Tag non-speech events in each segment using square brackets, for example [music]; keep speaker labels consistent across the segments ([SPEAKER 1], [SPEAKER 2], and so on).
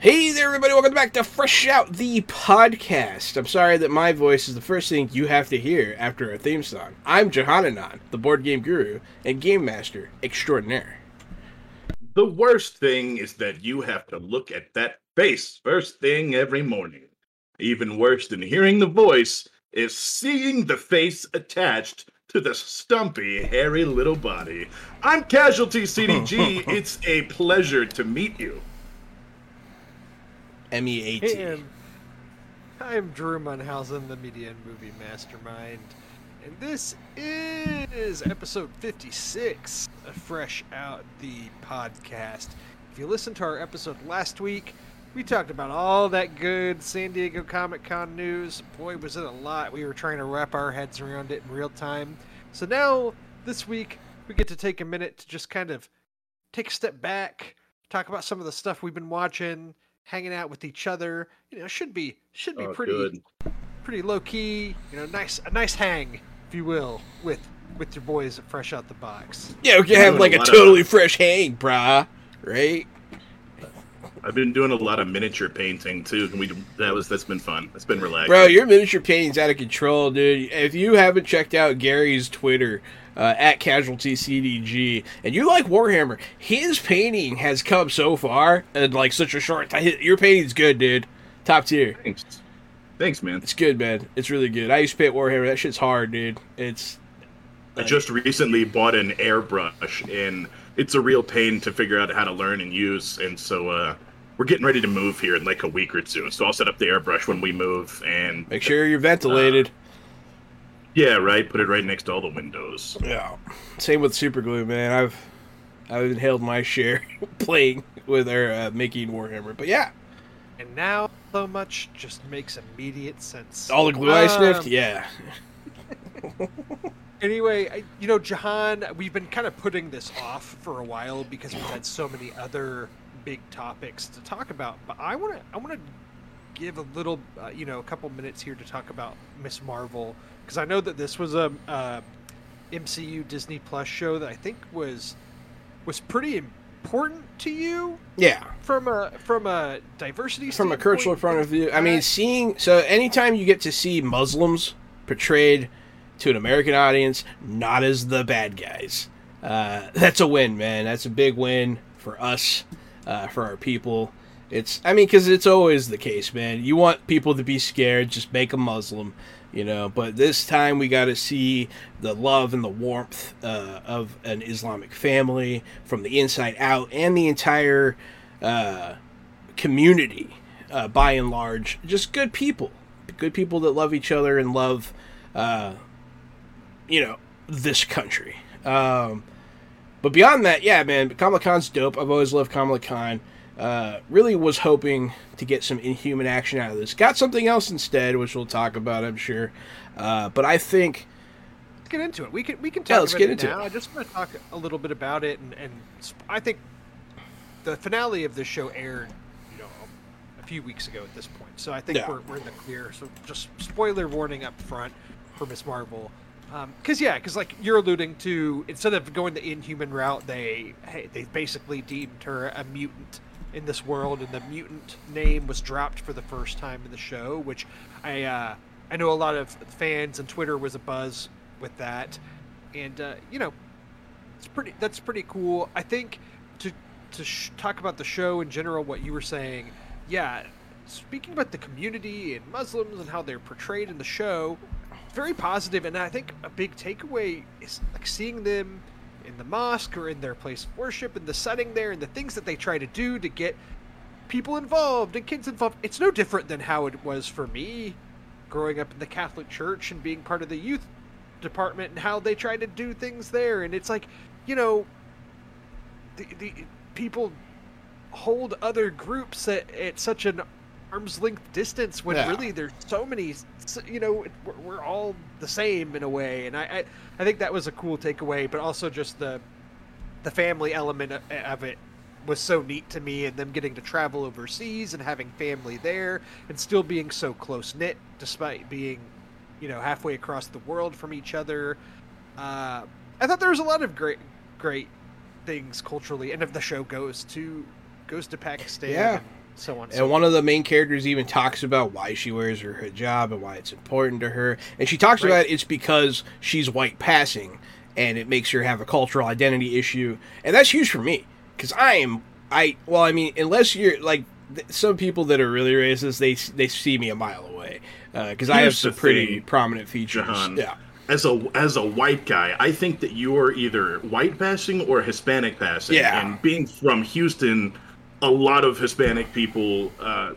[SPEAKER 1] Hey there, everybody. Welcome back to Fresh Out, the podcast. I'm sorry that my voice is the first thing you have to hear after a theme song. I'm Johananon, the board game guru and game master extraordinaire.
[SPEAKER 2] The worst thing is that you have to look at that face first thing every morning. Even worse than hearing the voice is seeing the face attached to the stumpy, hairy little body. I'm Casualty CDG. [laughs] it's a pleasure to meet you.
[SPEAKER 1] M E A T.
[SPEAKER 3] And um, I'm Drew Munhausen, the Media and Movie Mastermind, and this is episode 56 of Fresh Out the Podcast. If you listened to our episode last week, we talked about all that good San Diego Comic Con news. Boy, was it a lot. We were trying to wrap our heads around it in real time. So now, this week, we get to take a minute to just kind of take a step back, talk about some of the stuff we've been watching, hanging out with each other. You know, should be should be
[SPEAKER 2] Oh,
[SPEAKER 3] pretty
[SPEAKER 2] good.
[SPEAKER 3] pretty low key. You know, nice a nice hang, if you will, with with your boys Fresh Out the Box.
[SPEAKER 1] Yeah, we can have like
[SPEAKER 2] a
[SPEAKER 1] a
[SPEAKER 2] lot of-
[SPEAKER 1] totally fresh hang, brah. Right?
[SPEAKER 2] I've been doing a lot of miniature painting too. and We that was that's been fun. It's been relaxing.
[SPEAKER 1] Bro, your miniature painting's out of control, dude. If you haven't checked out Gary's Twitter, uh, at Casualty CDG, and you like Warhammer, his painting has come so far in like such a short time. Your painting's good, dude. Top tier.
[SPEAKER 2] Thanks. Thanks, man.
[SPEAKER 1] It's good, man. It's really good. I used to paint Warhammer. That shit's hard, dude. It's
[SPEAKER 2] I just recently bought an airbrush, and it's a real pain to figure out how to learn and use. And so uh, we're getting ready to move here in like a week or two. So I'll set up the airbrush when we move, and
[SPEAKER 1] make sure you're ventilated.
[SPEAKER 2] Yeah, right. Put it right next to all the windows.
[SPEAKER 1] yeah. Same with super glue, man. I've I've inhaled my share [laughs] playing with or uh, making Warhammer. But yeah,
[SPEAKER 3] And now, so much just makes immediate sense.
[SPEAKER 1] all the glue I sniffed.
[SPEAKER 3] Um,
[SPEAKER 1] Yeah. [laughs] [laughs]
[SPEAKER 3] Anyway, I, you know, Jahan, we've been kind of putting this off for a while because we've had so many other big topics to talk about. But I want to, I want to give a little, uh, you know, a couple minutes here to talk about Miss Marvel because I know that this was a uh, MCU Disney Plus show that I think was was pretty important to you
[SPEAKER 1] Yeah.
[SPEAKER 3] from a from a diversity
[SPEAKER 1] from a cultural point of view. I mean, seeing so anytime you get to see Muslims portrayed to an American audience not as the bad guys, uh, [laughs] that's a win, man. That's a big win for us, uh, for our people. It's, I mean, because it's always the case, man. You want people to be scared, just make them Muslim, you know. But this time we got to see the love and the warmth uh, of an Islamic family from the inside out, and the entire uh, community, uh, by and large, just good people, good people that love each other and love, uh, you know, this country. Um, but beyond that, yeah, man, Kamala Khan's dope. I've always loved Kamala Khan. Uh, really was hoping to get some inhuman action out of this. Got something else instead, which we'll talk about, I'm sure. Uh, but I think,
[SPEAKER 3] let's get into it. We can we can talk
[SPEAKER 1] Yeah, let's
[SPEAKER 3] about
[SPEAKER 1] get
[SPEAKER 3] it
[SPEAKER 1] into
[SPEAKER 3] now.
[SPEAKER 1] it.
[SPEAKER 3] I just want to talk a little bit about it, and, and I think the finale of this show aired, you know, a few weeks ago at this point. So I think
[SPEAKER 1] Yeah.
[SPEAKER 3] we're, we're in the clear. So just spoiler warning up front for Miss Marvel. Because yeah, because like you're alluding to, instead of going the Inhuman route, they hey, they basically deemed her a mutant in this world, and the mutant name was dropped for the first time in the show, which I uh, I know a lot of fans and Twitter was a buzz with that, and uh, you know, it's pretty that's pretty cool. I think to to sh- talk about the show in general, what you were saying, yeah. Speaking about the community and Muslims and how they're portrayed in the show, very positive, and I think a big takeaway is like seeing them in the mosque or in their place of worship and the setting there and the things that they try to do to get people involved and kids involved. It's no different than how it was for me growing up in the Catholic Church and being part of the youth department and how they try to do things there. And it's like, you know, the, the people hold other groups at, at such an arm's length distance when
[SPEAKER 1] Yeah.
[SPEAKER 3] really there's so many you know we're, we're all the same in a way and I, I i think that was a cool takeaway but also just the the family element of, of it was so neat to me and them getting to travel overseas and having family there and still being so close knit despite being you know halfway across the world from each other uh, i thought there was a lot of great great things culturally and if the show goes to goes to pakistan
[SPEAKER 1] Yeah.
[SPEAKER 3] And so on. and
[SPEAKER 1] And
[SPEAKER 3] so
[SPEAKER 1] one of the main characters even talks about why she wears her hijab and why it's important to her. And she talks
[SPEAKER 3] Right.
[SPEAKER 1] about it's because she's white passing and it makes her have a cultural identity issue. And that's huge for me because I am I well I mean unless you're like th- some people that are really racist they they see me a mile away uh, because I have
[SPEAKER 2] Here's
[SPEAKER 1] some pretty
[SPEAKER 2] thing,
[SPEAKER 1] prominent features.
[SPEAKER 2] Jahan.
[SPEAKER 1] Yeah.
[SPEAKER 2] as a as a white guy, I think that you are either white passing or Hispanic passing.
[SPEAKER 1] Yeah.
[SPEAKER 2] And being from Houston, a lot of Hispanic people uh,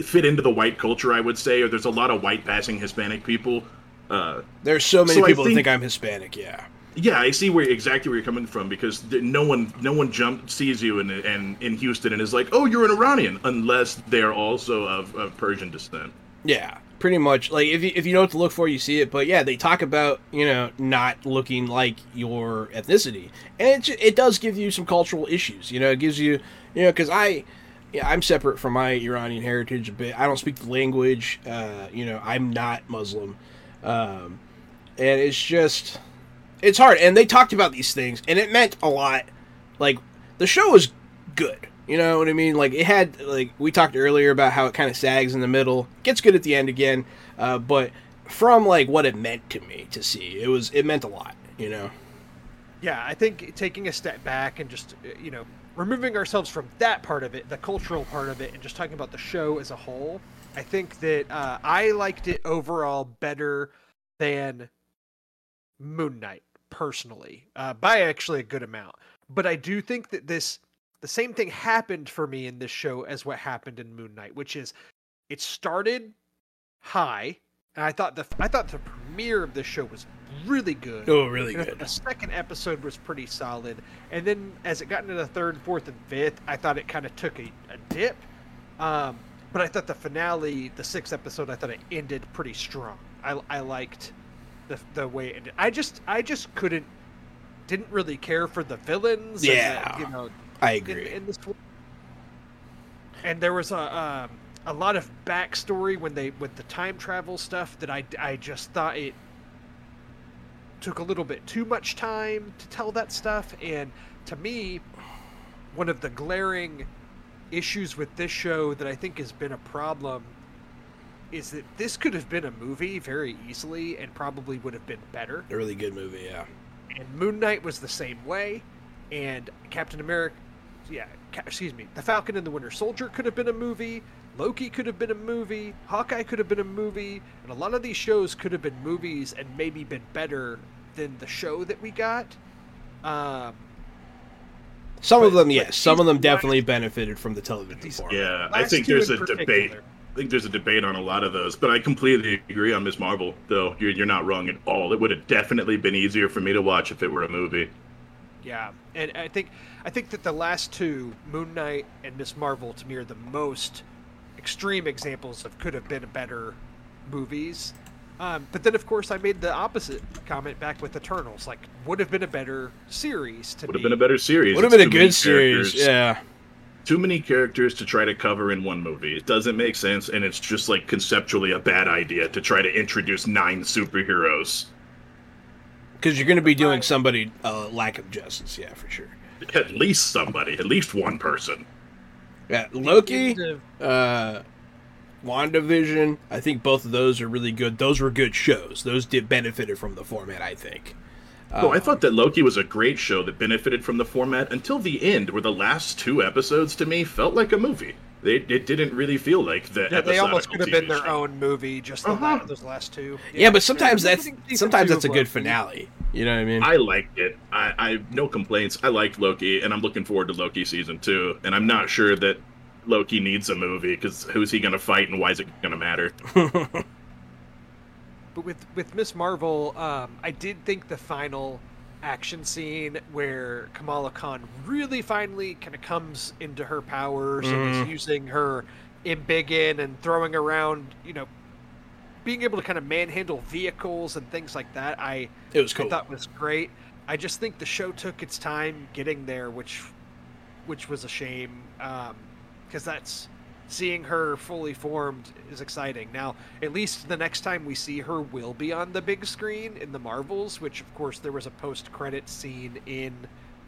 [SPEAKER 2] fit into the white culture. I would say, or there's a lot of white passing Hispanic people. Uh,
[SPEAKER 1] There's so many
[SPEAKER 2] So
[SPEAKER 1] people that
[SPEAKER 2] think-
[SPEAKER 1] think I'm Hispanic. Yeah.
[SPEAKER 2] yeah, I see where exactly where you're coming from because no one no one jump sees you in and in Houston and is like, oh, you're an Iranian, unless they're also of, of Persian descent.
[SPEAKER 1] Yeah, pretty much. Like if you if you know what to look for, you see it. But yeah, they talk about you know not looking like your ethnicity, and it it does give you some cultural issues. You know, it gives you you know because I. Yeah, I'm separate from my Iranian heritage a bit. I don't speak the language. Uh, you know, I'm not Muslim, um, and it's just it's hard. And they talked about these things, and it meant a lot. Like the show was good. You know what I mean? Like it had like we talked earlier about how it kind of sags in the middle, gets good at the end again. Uh, but from like what it meant to me to see, it was it meant a lot. You know?
[SPEAKER 3] Yeah, I think taking a step back and just uh, you know removing ourselves from that part of it, the cultural part of it, and just talking about the show as a whole, I think that uh, I liked it overall better than Moon Knight personally, uh, by actually a good amount. But I do think that this the same thing happened for me in this show as what happened in Moon Knight, which is it started high, and I thought the I thought the premiere of this show was really good.
[SPEAKER 1] Oh, really
[SPEAKER 3] And
[SPEAKER 1] good.
[SPEAKER 3] The second episode was pretty solid, and then as it got into the third, fourth, and fifth, I thought it kind of took a, a dip. Um, but I thought the finale, the sixth episode, I thought it ended pretty strong. I, I liked the the way it ended. I just I just couldn't didn't really care for the villains. the-
[SPEAKER 1] Yeah.
[SPEAKER 3] you know,
[SPEAKER 1] I agree.
[SPEAKER 3] in this. And there was a um, a lot of backstory when they with the time travel stuff that I I just thought it took a little bit too much time to tell that stuff and to me one of the glaring issues with this show that I think has been a problem is that this could have been a movie very easily and probably would have been better
[SPEAKER 1] a really good movie. Yeah.
[SPEAKER 3] and Moon Knight was the same way, and Captain America, yeah, excuse me, The Falcon and the Winter Soldier could have been a movie, Loki could have been a movie, Hawkeye could have been a movie, and a lot of these shows could have been movies and maybe been better than the show that we got. Um,
[SPEAKER 1] Some of them, yes. Some of them
[SPEAKER 3] these-
[SPEAKER 1] definitely benefited from the television
[SPEAKER 3] These-
[SPEAKER 1] format.
[SPEAKER 2] Yeah, I think there's
[SPEAKER 3] in
[SPEAKER 2] a debate. I think there's a debate on a lot of those, but I completely agree on Miss Marvel. Though you're you're not wrong at all. It would have definitely been easier for me to watch if it were a movie.
[SPEAKER 3] Yeah, and I think I think that the last two, Moon Knight and Miss Marvel, to me are the most extreme examples of could have been better movies. Um, but then, of course, I made the opposite comment back with Eternals. Like, would have been a better series to
[SPEAKER 2] Would
[SPEAKER 3] me.
[SPEAKER 2] have been a better series.
[SPEAKER 1] Would have been a good series. Yeah.
[SPEAKER 2] Too many characters to try to cover in one movie. It doesn't make sense, and it's just like conceptually a bad idea to try to introduce nine superheroes.
[SPEAKER 1] Because you're going to be doing
[SPEAKER 3] Right.
[SPEAKER 1] somebody uh, lack of justice. Yeah, for sure.
[SPEAKER 2] At least somebody, at least one person.
[SPEAKER 1] Yeah. Loki, uh, WandaVision, I think both of those are really good. Those were good shows. Those did benefited from the format, I think.
[SPEAKER 2] Oh,
[SPEAKER 1] Uh,
[SPEAKER 2] I thought that Loki was a great show that benefited from the format until the end, where the last two episodes to me felt like a movie. They, it didn't really feel like the.
[SPEAKER 3] Yeah, they almost could have been their
[SPEAKER 2] show.
[SPEAKER 3] own movie. Just
[SPEAKER 2] Uh-huh.
[SPEAKER 3] la- those last two.
[SPEAKER 1] Yeah, but sometimes
[SPEAKER 3] Yeah,
[SPEAKER 1] that's sometimes that's a good
[SPEAKER 3] Loki.
[SPEAKER 1] finale. You know what I mean?
[SPEAKER 2] I liked it. I, I no complaints. I liked Loki, and I'm looking forward to Loki season two. And I'm not sure that Loki needs a movie because who's he going to fight and why is it going to matter? [laughs]
[SPEAKER 3] But with with Miss Marvel, um, I did think the final action scene where Kamala Khan really finally kind of comes into her powers and
[SPEAKER 1] Mhm.
[SPEAKER 3] is using her embiggen and throwing around, you know, being able to kind of manhandle vehicles and things like that. I
[SPEAKER 1] it was cool.
[SPEAKER 3] I thought was great. I just think the show took its time getting there, which which was a shame because that's seeing her fully formed is exciting. Now, at least the next time we see her will be on the big screen in the Marvels, which of course there was a post credit scene in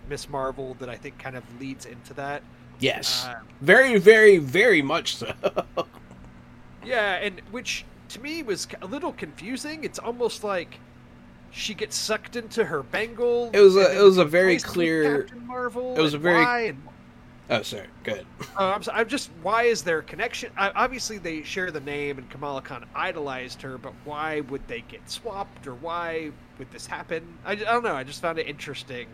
[SPEAKER 3] Miss Marvel that I think kind of leads into that.
[SPEAKER 1] Yes.
[SPEAKER 3] Uh,
[SPEAKER 1] very, very, very much so. [laughs]
[SPEAKER 3] Yeah, and which to me was a little confusing. It's almost like she gets sucked into her bangle.
[SPEAKER 1] It was a- it was a very clear-
[SPEAKER 3] Marvel.
[SPEAKER 1] it was a very- oh, sorry. Good.
[SPEAKER 3] uh, I'm, so- I'm just why is there a connection? I, obviously, they share the name, and Kamala Khan idolized her, but why would they get swapped, or why would this happen? I, I don't know. I just found it interesting.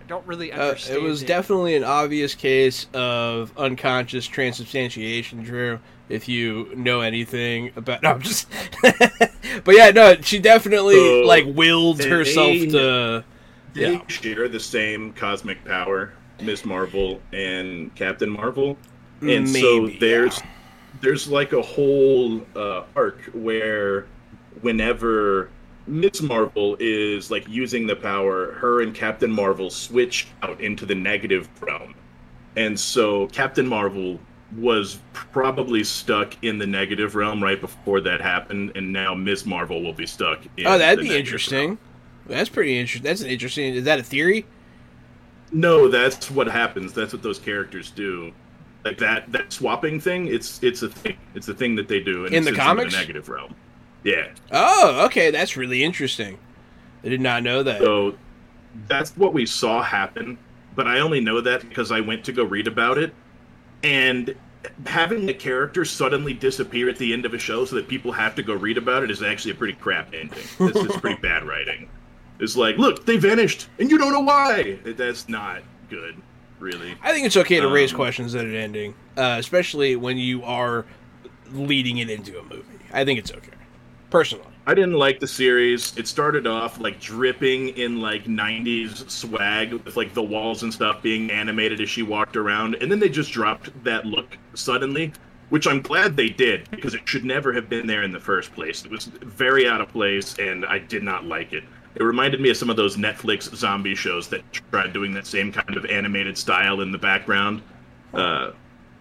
[SPEAKER 3] I don't really
[SPEAKER 1] Uh,
[SPEAKER 3] understand.
[SPEAKER 1] it was definitely an obvious case of unconscious transubstantiation, Drew. If you know anything about, [laughs] no, I'm just. [laughs] but yeah, no, she definitely
[SPEAKER 2] So,
[SPEAKER 1] like willed
[SPEAKER 2] they-
[SPEAKER 1] herself to.
[SPEAKER 2] They
[SPEAKER 1] Yeah.
[SPEAKER 2] share the same cosmic power, Miss Marvel and Captain Marvel, and so there's
[SPEAKER 1] yeah.
[SPEAKER 2] there's like a whole uh, arc where whenever Miss Marvel is like using the power, her and Captain Marvel switch out into the negative realm, and so Captain Marvel was probably stuck in the negative realm right before that happened, and now Miss Marvel will be stuck. in
[SPEAKER 1] Oh, that'd be interesting.
[SPEAKER 2] realm.
[SPEAKER 1] That's pretty interesting. That's an interesting. Is that a theory?
[SPEAKER 2] No, that's what happens. That's what those characters do. Like that that swapping thing. It's it's a thing. It's a thing that they do and
[SPEAKER 1] In the comics?
[SPEAKER 2] negative realm. Yeah.
[SPEAKER 1] Oh, okay, that's really interesting. I did not know that.
[SPEAKER 2] So that's what we saw happen. But I only know that because I went to go read about it, and having a character suddenly disappear at the end of a show so that people have to go read about it is actually a pretty crap ending. It's, it's pretty [laughs] bad writing. It's like, look, they vanished, and you don't know why. That's not good, really.
[SPEAKER 1] I think it's okay to raise
[SPEAKER 2] Um,
[SPEAKER 1] questions at an ending, uh, especially when you are leading it into a movie. I think it's okay, personally.
[SPEAKER 2] I didn't like the series. It started off like dripping in like 90s swag with like the walls and stuff being animated as she walked around, and then they just dropped that look suddenly, which I'm glad they did because it should never have been there in the first place. It was very out of place, and I did not like it. It reminded me of some of those Netflix zombie shows that tried doing that same kind of animated style in the background. Uh,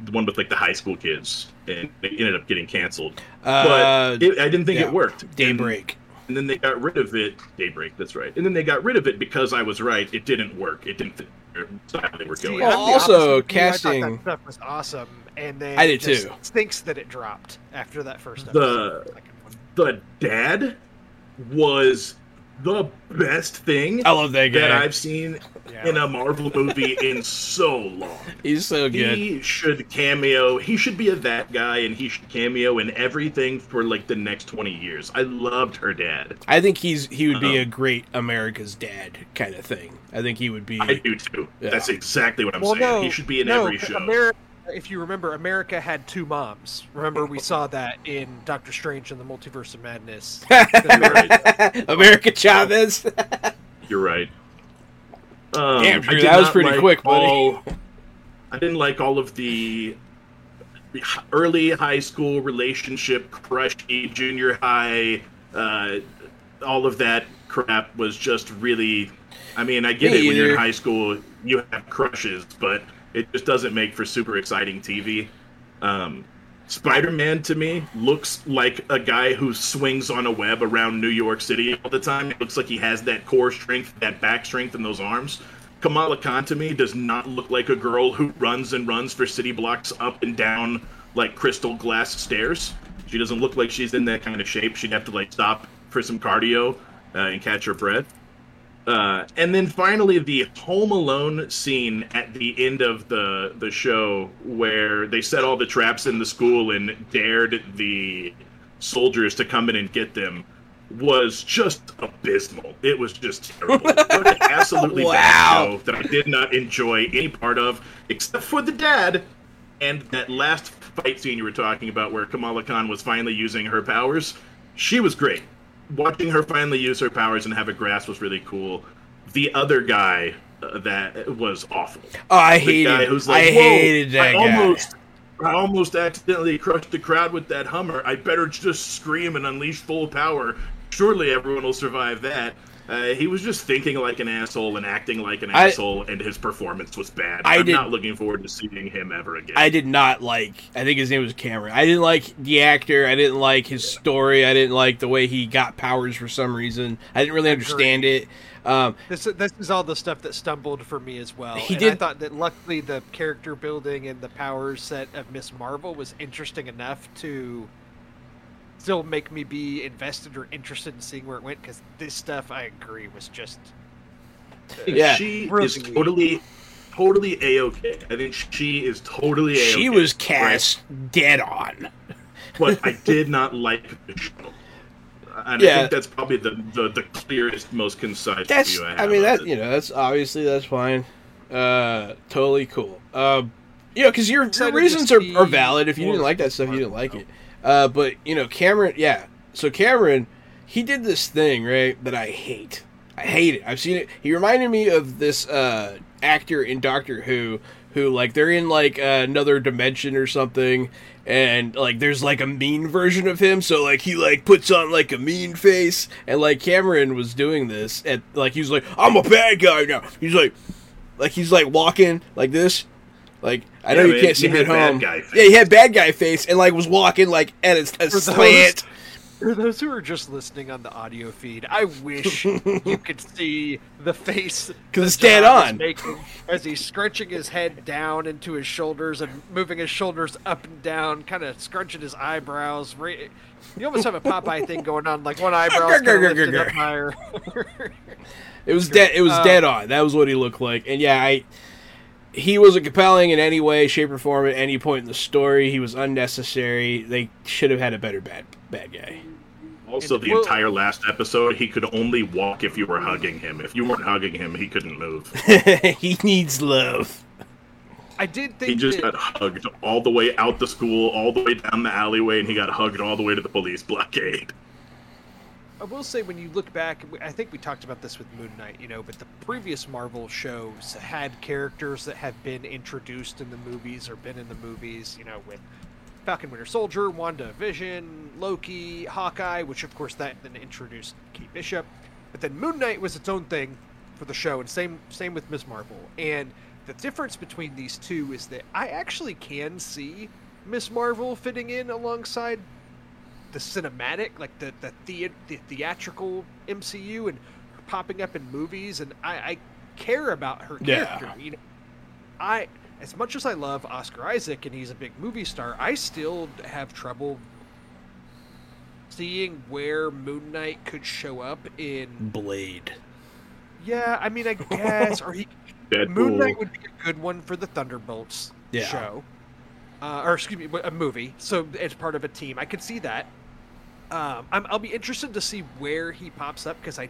[SPEAKER 2] the one with like the high school kids, and it ended up getting canceled.
[SPEAKER 1] Uh,
[SPEAKER 2] But it, I didn't think
[SPEAKER 1] yeah.
[SPEAKER 2] it worked.
[SPEAKER 1] Daybreak.
[SPEAKER 2] and then they got rid of it. Daybreak, that's right. And then they got rid of it because I was right. It didn't work. It didn't fit their style they were going.
[SPEAKER 1] Well,
[SPEAKER 3] I'm the
[SPEAKER 1] also,
[SPEAKER 3] opposite. I thought
[SPEAKER 1] casting-
[SPEAKER 3] that stuff was awesome, and then
[SPEAKER 1] I did too.
[SPEAKER 3] Stinks that it dropped after that first
[SPEAKER 2] The-
[SPEAKER 3] episode. second one.
[SPEAKER 2] the dad was the best thing
[SPEAKER 1] I love that guy. that.
[SPEAKER 2] I've seen
[SPEAKER 3] Yeah.
[SPEAKER 2] in a Marvel movie in so long. [laughs]
[SPEAKER 1] He's so good.
[SPEAKER 2] He should cameo. He should be a that guy, and he should cameo in everything for like the next twenty years. I loved her dad.
[SPEAKER 1] I think he's he would be
[SPEAKER 2] Um,
[SPEAKER 1] a great America's dad kind of thing. I think he would be.
[SPEAKER 2] I do too.
[SPEAKER 1] Yeah.
[SPEAKER 2] That's exactly what I'm
[SPEAKER 3] well,
[SPEAKER 2] saying.
[SPEAKER 3] no,
[SPEAKER 2] he should be in
[SPEAKER 3] no,
[SPEAKER 2] every show.
[SPEAKER 3] America, if you remember, America had two moms. Remember, we saw that in Doctor Strange and the Multiverse of Madness. [laughs]
[SPEAKER 1] America Chavez.
[SPEAKER 2] You're right. Um,
[SPEAKER 1] Damn,
[SPEAKER 2] I
[SPEAKER 1] Drew,
[SPEAKER 2] did
[SPEAKER 1] that was
[SPEAKER 2] not
[SPEAKER 1] pretty
[SPEAKER 2] like
[SPEAKER 1] quick, buddy.
[SPEAKER 2] all- I didn't like all of the early high school relationship, crushy junior high, uh, all of that crap was just really. I mean, I get
[SPEAKER 1] Me
[SPEAKER 2] it when you're in high school, you have crushes, but it just doesn't make for super exciting TV. Um, Spider-Man to me looks like a guy who swings on a web around New York City all the time. It looks like he has that core strength, that back strength and those arms. Kamala Khan to me does not look like a girl who runs and runs for city blocks up and down like crystal glass stairs. She doesn't look like she's in that kind of shape. She'd have to like stop for some cardio uh, and catch her breath. Uh, and then finally, the Home Alone scene at the end of the the show, where they set all the traps in the school and dared the soldiers to come in and get them, was just abysmal. It was just terrible. [laughs] Absolutely
[SPEAKER 1] Wow.
[SPEAKER 2] bad show that I did not enjoy any part of, except for the dad and that last fight scene you were talking about, where Kamala Khan was finally using her powers. She was great watching her finally use her powers and have a grasp was really cool. The other guy uh, that was awful.
[SPEAKER 1] Oh, I
[SPEAKER 2] The guy who's like,
[SPEAKER 1] I hated that
[SPEAKER 2] I
[SPEAKER 1] guy.
[SPEAKER 2] almost, I almost accidentally crushed the crowd with that Hummer. I better just scream and unleash full power. Surely everyone will survive that. Uh, he was just thinking like an asshole and acting like an
[SPEAKER 1] I-
[SPEAKER 2] asshole, and his performance was bad.
[SPEAKER 1] I
[SPEAKER 2] I'm
[SPEAKER 1] did-
[SPEAKER 2] not looking forward to seeing him ever again.
[SPEAKER 1] I did not like. I think his name was Cameron. I didn't like the actor. I didn't like his story. I didn't like the way he got powers for some reason. I didn't really understand it. Um,
[SPEAKER 3] This this is all the stuff that stumbled for me as well.
[SPEAKER 1] He
[SPEAKER 3] and I
[SPEAKER 1] did-
[SPEAKER 3] thought that luckily the character building and the power set of Miss Marvel was interesting enough to still make me be invested or interested in seeing where it went. Because this stuff, I agree, was just
[SPEAKER 1] Yeah.
[SPEAKER 2] she
[SPEAKER 3] Really
[SPEAKER 2] is totally, totally a okay. I think she is totally a.
[SPEAKER 1] she was cast dead on.
[SPEAKER 2] but I did not like the show. And
[SPEAKER 1] Yeah.
[SPEAKER 2] I think that's probably the, the, the clearest, most concise
[SPEAKER 1] That's.
[SPEAKER 2] view I have.
[SPEAKER 1] I mean, that
[SPEAKER 2] it.
[SPEAKER 1] you know, that's obviously that's fine. Uh, totally cool. Um, you know, because your, your reasons are, are valid. If you didn't like that stuff, you didn't like it. Uh, but you know, Cameron. Yeah. So Cameron, he did this thing right that I hate. I hate it. I've seen it. He reminded me of this uh, actor in Doctor Who, who like they're in like uh, another dimension or something, and like there's like a mean version of him. So like he like puts on like a mean face, and like Cameron was doing this, and like he was like, "I'm a bad guy now." He's like, like he's like walking like this. Like I know
[SPEAKER 2] Yeah,
[SPEAKER 1] you
[SPEAKER 2] man,
[SPEAKER 1] can't see
[SPEAKER 2] he
[SPEAKER 1] me at home. Yeah, he had bad guy face, and like was walking like at a, a
[SPEAKER 3] those-
[SPEAKER 1] slant. [laughs]
[SPEAKER 3] For those who are just listening on the audio feed, I wish you [laughs] could see the face
[SPEAKER 1] 'Cause it's
[SPEAKER 3] that
[SPEAKER 1] dead on.
[SPEAKER 3] making as he's scrunching his head down into his shoulders and moving his shoulders up and down, kind of scrunching his eyebrows. You almost have a Popeye thing going on, like one eyebrow lifted up [laughs] higher.
[SPEAKER 1] It was dead. It was
[SPEAKER 3] Uh,
[SPEAKER 1] dead on. That was what he looked like. And yeah, I. He wasn't compelling in any way, shape, or form at any point in the story. He was unnecessary. They should have had a better bad bad guy.
[SPEAKER 2] Also, the
[SPEAKER 3] Well-
[SPEAKER 2] entire last episode, he could only walk if you were hugging him. If you weren't hugging him, he couldn't move. [laughs]
[SPEAKER 1] he needs love.
[SPEAKER 3] I did think
[SPEAKER 2] He just
[SPEAKER 3] that,
[SPEAKER 2] got hugged all the way out the school, all the way down the alleyway, and he got hugged all the way to the police blockade.
[SPEAKER 3] I will say when you look back, I think we talked about this with Moon Knight, you know, but the previous Marvel shows had characters that have been introduced in the movies or been in the movies, you know, with Falcon Winter Soldier, Wanda Vision, Loki, Hawkeye, which of course that then introduced Kate Bishop. But then Moon Knight was its own thing for the show, and same same with Miss Marvel. And the difference between these two is that I actually can see Miss Marvel fitting in alongside the cinematic, like the the, the, the theatrical MCU, and her popping up in movies, and I, I care about her
[SPEAKER 1] Yeah.
[SPEAKER 3] character. You know, I as much as I love Oscar Isaac and he's a big movie star, I still have trouble seeing where Moon Knight could show up in.
[SPEAKER 1] Blade.
[SPEAKER 3] Yeah, I mean, I [laughs] guess, or he
[SPEAKER 2] Deadpool.
[SPEAKER 3] Moon Knight would be a good one for the Thunderbolts
[SPEAKER 1] Yeah.
[SPEAKER 3] show, uh, or excuse me, a movie. So as part of a team. I could see that. Um, I'm, I'll be interested to see where he pops up because I,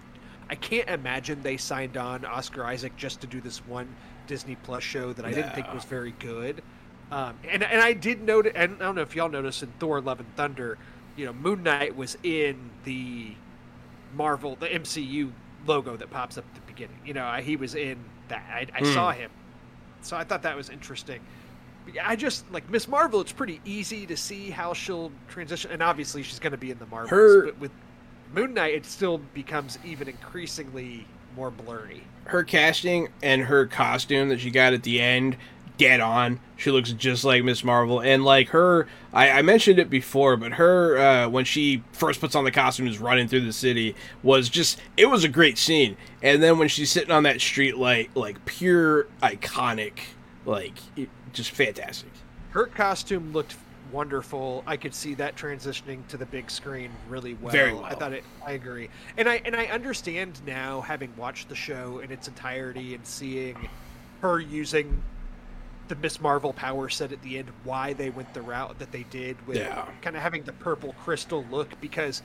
[SPEAKER 3] I can't imagine they signed on Oscar Isaac just to do this one Disney Plus show that I didn't think was very good. Um, and and I did note, and I don't know if y'all noticed in Thor: Love and Thunder, you know, Moon Knight was in the Marvel, the MCU logo that pops up at the beginning. You know, I, he was in that. I, I
[SPEAKER 1] Hmm.
[SPEAKER 3] saw him, so I thought that was interesting. I just like Miss Marvel. It's pretty easy to see how she'll transition, and obviously she's going to be in the Marvels.
[SPEAKER 1] Her-
[SPEAKER 3] But with Moon Knight, it still becomes even increasingly more blurry.
[SPEAKER 1] Her casting and her costume that she got at the end, dead on. She looks just like Miss Marvel, and like her, I, I mentioned it before, but her uh, when she first puts on the costume is running through the city was just it was a great scene. And then when she's sitting on that street light, like pure iconic, like just fantastic.
[SPEAKER 3] Her costume looked wonderful. I could see that transitioning to the big screen really well.
[SPEAKER 1] Very well.
[SPEAKER 3] I thought it. I agree, and I and I understand now, having watched the show in its entirety and seeing her using the Miss Marvel power set at the end, why they went the route that they did with
[SPEAKER 1] Yeah.
[SPEAKER 3] kind of having the purple crystal look. Because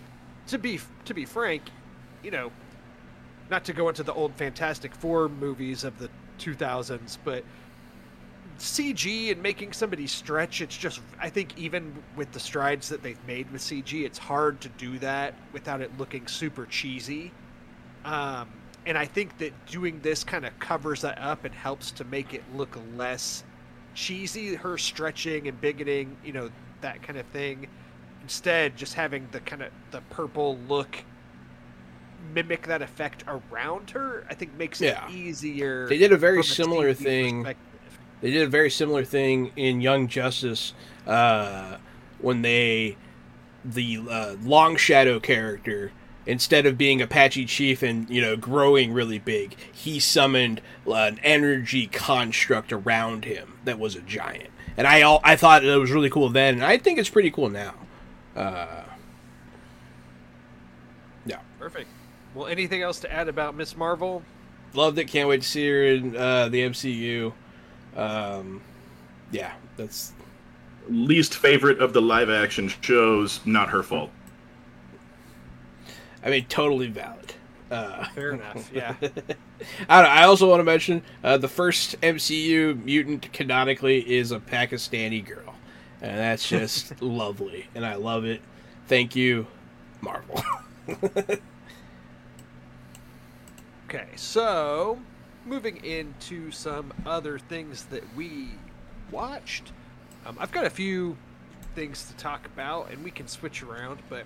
[SPEAKER 3] to be to be frank, you know, not to go into the old Fantastic Four movies of the 2000s, but CG and making somebody stretch, it's just, I think, even with the strides that they've made with CG, it's hard to do that without it looking super cheesy. Um, and I think that doing this kind of covers that up and helps to make it look less cheesy, her stretching and bigoting, you know, that kind of thing. Instead, just having the kind of the purple look mimic that effect around her, I think makes
[SPEAKER 1] Yeah.
[SPEAKER 3] it easier.
[SPEAKER 1] They did a very similar thing.
[SPEAKER 3] perspective.
[SPEAKER 1] They did a very similar thing in Young Justice uh, when they the uh, Long Shadow character instead of being Apache Chief and you know growing really big, he summoned an energy construct around him that was a giant, and I all, I thought it was really cool then, and I think it's pretty cool now. Uh, yeah,
[SPEAKER 3] Perfect. Well, anything else to add about Miss Marvel?
[SPEAKER 1] loved it. Can't wait to see her in uh, the MCU. Um, yeah, that's
[SPEAKER 2] Least favorite of the live action shows, not her fault.
[SPEAKER 1] I mean, totally valid. Uh,
[SPEAKER 3] Fair enough. [laughs] Yeah.
[SPEAKER 1] I, I also want to mention uh, the first MCU mutant canonically is a Pakistani girl, and that's just [laughs] lovely, and I love it. Thank you, Marvel. [laughs]
[SPEAKER 3] Okay, so moving into some other things that we watched. Um, I've got a few things to talk about, and we can switch around. But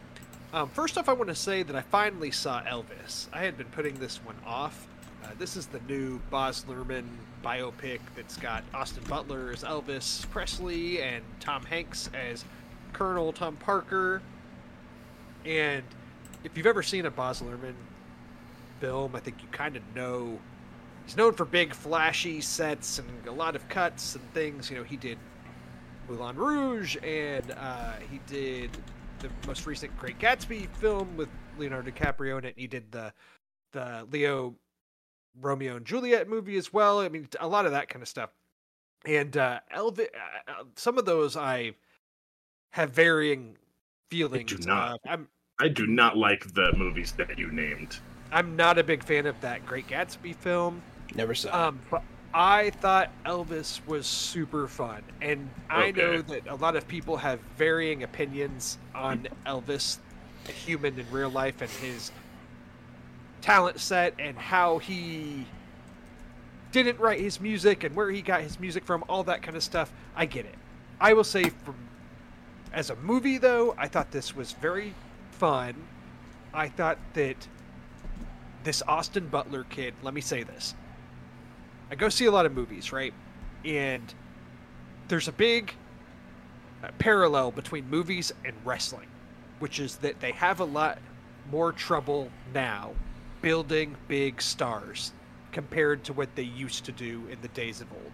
[SPEAKER 3] um, first off, I want to say that I finally saw Elvis. I had been putting this one off. Uh, this is the new Baz Luhrmann biopic that's got Austin Butler as Elvis Presley and Tom Hanks as Colonel Tom Parker. And if you've ever seen a Baz Luhrmann film. I think you kind of know he's known for big, flashy sets and a lot of cuts and things. You know, he did Moulin Rouge and uh, he did the most recent Great Gatsby film with Leonardo DiCaprio in it. And he did the the Leo Romeo and Juliet movie as well. I mean, a lot of that kind of stuff. And uh, Elvis, uh, uh, some of those I have varying feelings.
[SPEAKER 2] not.
[SPEAKER 3] of. I'm
[SPEAKER 2] I do not like the movies that you named.
[SPEAKER 3] I'm not a big fan of that Great Gatsby film.
[SPEAKER 1] Never saw.
[SPEAKER 3] Um, but I thought Elvis was super fun, and I know that a lot of people have varying opinions on Elvis, a human in real life, and his talent set, and how he didn't write his music, and where he got his music from, all that kind of stuff. I get it. I will say, from as a movie though, I thought this was very fun. I thought that this Austin Butler kid, let me say this. I go see a lot of movies, right? And there's a big uh, parallel between movies and wrestling, which is that they have a lot more trouble now building big stars compared to what they used to do in the days of old.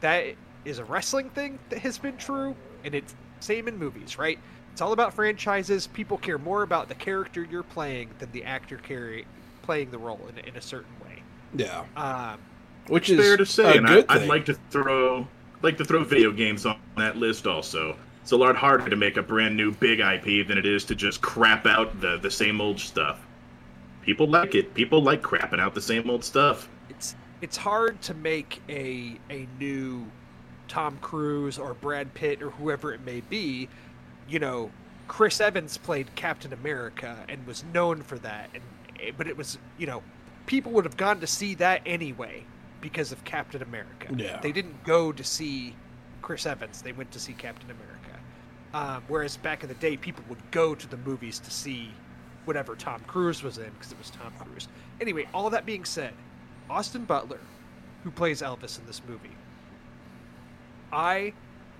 [SPEAKER 3] That is a wrestling thing that has been true, and it's same in movies, right? It's all about franchises. People care more about the character you're playing than the actor carry, playing the role in, in a certain way.
[SPEAKER 1] yeah,
[SPEAKER 3] Um,
[SPEAKER 1] which is
[SPEAKER 2] Fair to say, and I, I'd like to throw like to throw video games on that list also. It's a lot harder to make a brand new big IP than it is to just crap out the the same old stuff. People like it. People like crapping out the same old stuff.
[SPEAKER 3] it's it's hard to make a a new Tom Cruise or Brad Pitt or whoever it may be. You know, Chris Evans played Captain America and was known for that, and eh, but it was you know people would have gone to see that anyway because of Captain America.
[SPEAKER 1] Yeah.
[SPEAKER 3] They didn't go to see Chris Evans; they went to see Captain America. Um, whereas back in the day, people would go to the movies to see whatever Tom Cruise was in because it was Tom Cruise. Anyway, all that being said, Austin Butler, who plays Elvis in this movie, I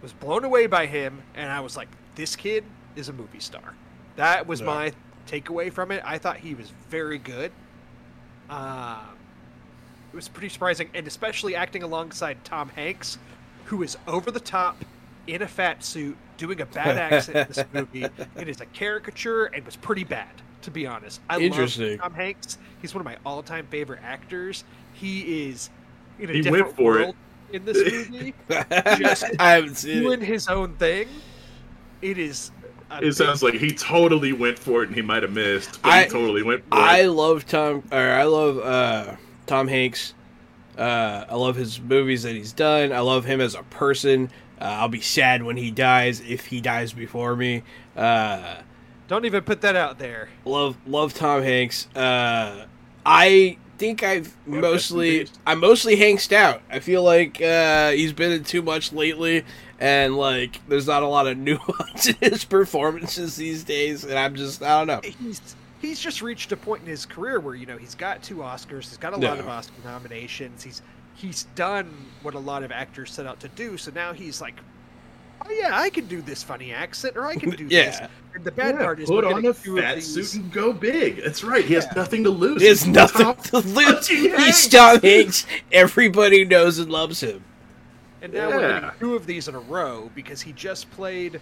[SPEAKER 3] was blown away by him, and I was like, this kid is a movie star. That was
[SPEAKER 1] Yeah.
[SPEAKER 3] my takeaway from it. I thought he was very good. Um, it was pretty surprising, and especially acting alongside Tom Hanks, who is over the top in a fat suit doing a bad [laughs] accent in this movie. It is a caricature and was pretty bad, to be honest. I
[SPEAKER 1] Interesting.
[SPEAKER 3] love Tom Hanks. He's one of my all-time favorite actors. He is in a
[SPEAKER 2] He went
[SPEAKER 3] different
[SPEAKER 2] for it.
[SPEAKER 3] in this movie, [laughs]
[SPEAKER 1] I haven't seen
[SPEAKER 3] doing
[SPEAKER 1] it.
[SPEAKER 3] his own thing. It is. a
[SPEAKER 2] It
[SPEAKER 3] big-
[SPEAKER 2] sounds like he totally went for it and he might have missed, but
[SPEAKER 1] I-
[SPEAKER 2] he totally went for
[SPEAKER 1] I
[SPEAKER 2] it.
[SPEAKER 1] love Tom, or I love uh, Tom Hanks. Uh, I love his movies that he's done. I love him as a person. Uh, I'll be sad when he dies if he dies before me. Uh,
[SPEAKER 3] Don't even put that out there.
[SPEAKER 1] love love Tom Hanks. Uh, I think I've
[SPEAKER 2] Yeah,
[SPEAKER 1] mostly
[SPEAKER 2] in peace.
[SPEAKER 1] I'm mostly Hanksed out. I feel like uh, he's been in too much lately, and like there's not a lot of [laughs] nuance in his performances these days. And I'm just I don't know.
[SPEAKER 3] He's he's just reached a point in his career where you know he's got two Oscars, he's got a lot
[SPEAKER 1] Yeah.
[SPEAKER 3] of Oscar nominations, he's he's done what a lot of actors set out to do. So now he's like, oh yeah, I can do this funny accent, or I can [laughs] do this. And the bad
[SPEAKER 2] Yeah,
[SPEAKER 3] part is
[SPEAKER 2] put on a fat suit and go big. That's right. He has nothing to lose.
[SPEAKER 1] There's
[SPEAKER 2] He's
[SPEAKER 1] nothing
[SPEAKER 2] Tom
[SPEAKER 1] to lose.
[SPEAKER 2] fucking
[SPEAKER 1] He's
[SPEAKER 2] Hanks.
[SPEAKER 1] Tom Hanks. Everybody knows and loves him.
[SPEAKER 3] And now we're getting two of these in a row because he just played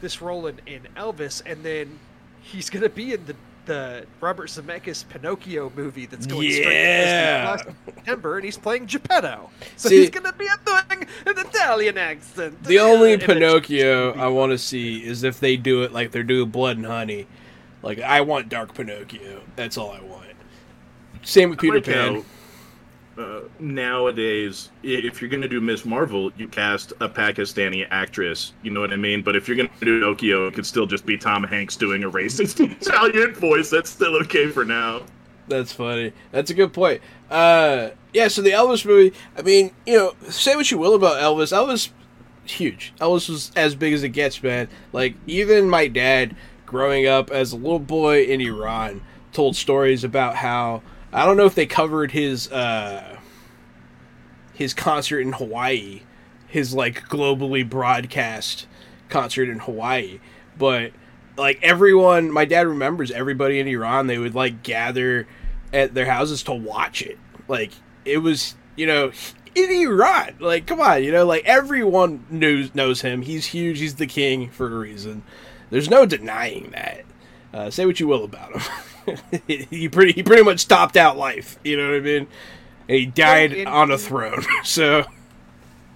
[SPEAKER 3] this role in, in Elvis, and then he's going to be in the the Robert Zemeckis Pinocchio movie that's going straight to
[SPEAKER 1] Yeah.
[SPEAKER 3] In September, and he's playing Geppetto. So
[SPEAKER 1] See-
[SPEAKER 3] he's going to be doing an Italian accent.
[SPEAKER 1] The only
[SPEAKER 3] And
[SPEAKER 1] Pinocchio I want to see is if they do it like they're doing Blood and Honey. Like I want Dark Pinocchio. That's all I want. Same with Peter
[SPEAKER 2] uh,
[SPEAKER 1] Pan.
[SPEAKER 2] how, uh, nowadays, if you're gonna do Miss Marvel, you cast a Pakistani actress. You know what I mean? But if you're gonna do Pinocchio, it could still just be Tom Hanks doing a racist [laughs] Italian voice. That's still okay for now.
[SPEAKER 1] That's funny. That's a good point. Uh, yeah. So the Elvis movie. I mean, you know, say what you will about Elvis. Elvis, huge. Elvis was as big as it gets, man. Like even my dad, growing up as a little boy in Iran, told stories about how I don't know if they covered his uh, his concert in Hawaii, his like globally broadcast concert in Hawaii, but like everyone my dad remembers everybody in Iran they would like gather at their houses to watch it. Like it was you know in Iran like come on you know like everyone knows knows him he's huge he's the king for a reason. There's no denying that. Uh, say what you will about him [laughs] [laughs] he pretty he pretty much stopped out life you know what I mean? And he died
[SPEAKER 3] in-
[SPEAKER 1] on a throne [laughs] so.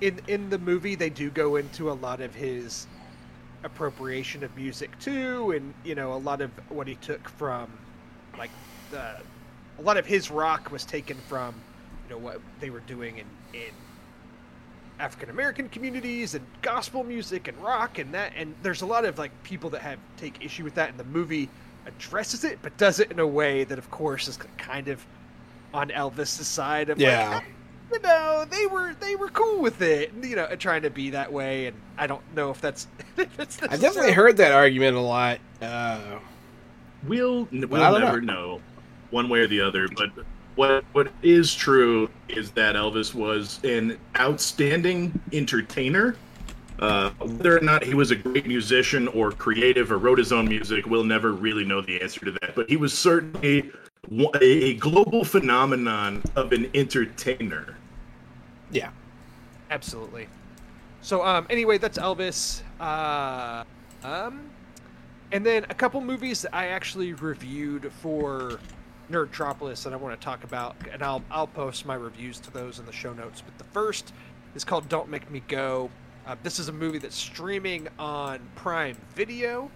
[SPEAKER 3] In in the movie they do go into a lot of his appropriation of music too and you know a lot of what he took from like the a lot of his rock was taken from you know what they were doing in in African American communities and gospel music and rock and that and there's a lot of like people that have take issue with that in the movie addresses it but does it in a way that of course is kind of on Elvis's side of
[SPEAKER 1] Yeah.
[SPEAKER 3] like you know they were they were cool with it you know trying to be that way and i don't know if that's [laughs] if it's
[SPEAKER 1] I definitely
[SPEAKER 3] necessarily-
[SPEAKER 1] heard that argument a lot uh,
[SPEAKER 2] We'll we'll
[SPEAKER 1] don't
[SPEAKER 2] never know. one way or the other. But what what is true is that Elvis was an outstanding entertainer. Uh, whether or not he was a great musician or creative or wrote his own music, we'll never really know the answer to that. But he was certainly a, a global phenomenon of an entertainer.
[SPEAKER 1] yeah.
[SPEAKER 3] Absolutely. So um anyway that's elvis. Uh um and then a couple movies that i actually reviewed for nerdtropolis that i want to talk about and i'll i'll post my reviews to those in the show notes. But the first is called don't make me go uh, this is a movie that's streaming on prime video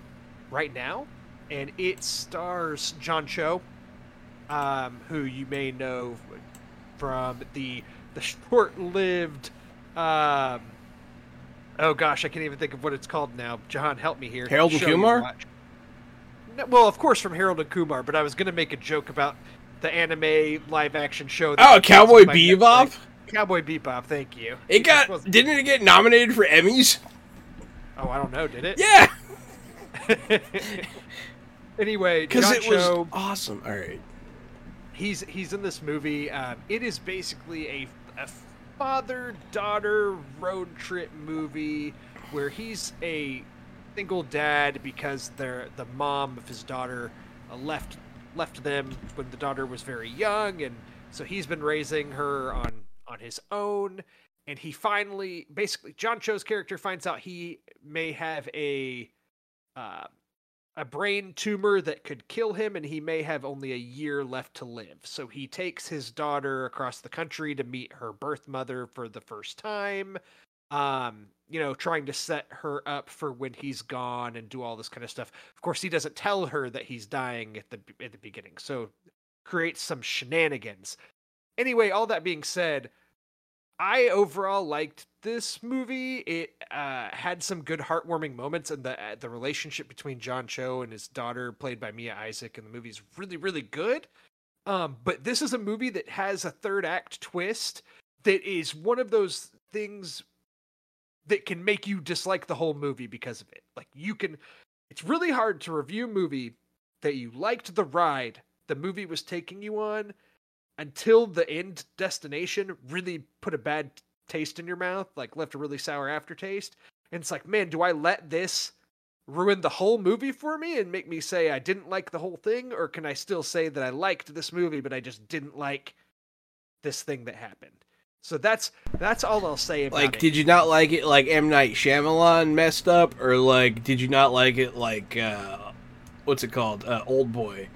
[SPEAKER 3] right now and it stars john cho um, who you may know from the the [laughs] short-lived um, oh gosh i can't even think of what it's called now john help me here
[SPEAKER 1] Harold and Kumar?
[SPEAKER 3] No, well of course from harold and kumar but i was going to make a joke about the anime live action show that
[SPEAKER 1] oh cowboy bebop
[SPEAKER 3] Netflix. Cowboy bebop thank you.
[SPEAKER 1] It got didn't it get nominated for emmys?
[SPEAKER 3] Oh i don't know did it?
[SPEAKER 1] Yeah. [laughs]
[SPEAKER 3] Anyway
[SPEAKER 1] because it was
[SPEAKER 3] Cho-
[SPEAKER 1] awesome. All right.
[SPEAKER 3] He's he's in this movie. Um, it is basically a, a father daughter road trip movie where he's a single dad because they're, the mom of his daughter uh, left left them when the daughter was very young, and so he's been raising her on on his own. And he finally, basically, John Cho's character finds out he may have a uh, a brain tumor that could kill him and he may have only a year left to live. So he takes his daughter across the country to meet her birth mother for the first time. Um, you know, trying to set her up for when he's gone and do all this kind of stuff. Of course, he doesn't tell her that he's dying at the at the beginning. So creates some shenanigans. Anyway, all that being said, I overall liked this movie. It uh, had some good heartwarming moments, and the uh, the relationship between John Cho and his daughter, played by Mia Isaac, in the movie is really really good. Um, but this is a movie that has a third act twist that is one of those things that can make you dislike the whole movie because of it. Like you can, it's really hard to review a movie that you liked the ride the movie was taking you on until the end destination really put a bad taste in your mouth, like left a really sour aftertaste. And it's like, man, do I let this ruin the whole movie for me and make me say I didn't like the whole thing, or can I still say that I liked this movie, but I just didn't like this thing that happened? So that's that's all I'll say about
[SPEAKER 1] Like,
[SPEAKER 3] it.
[SPEAKER 1] did you not like it like M Night Shyamalan messed up, or like did you not like it like uh, what's it called, uh, Old Boy?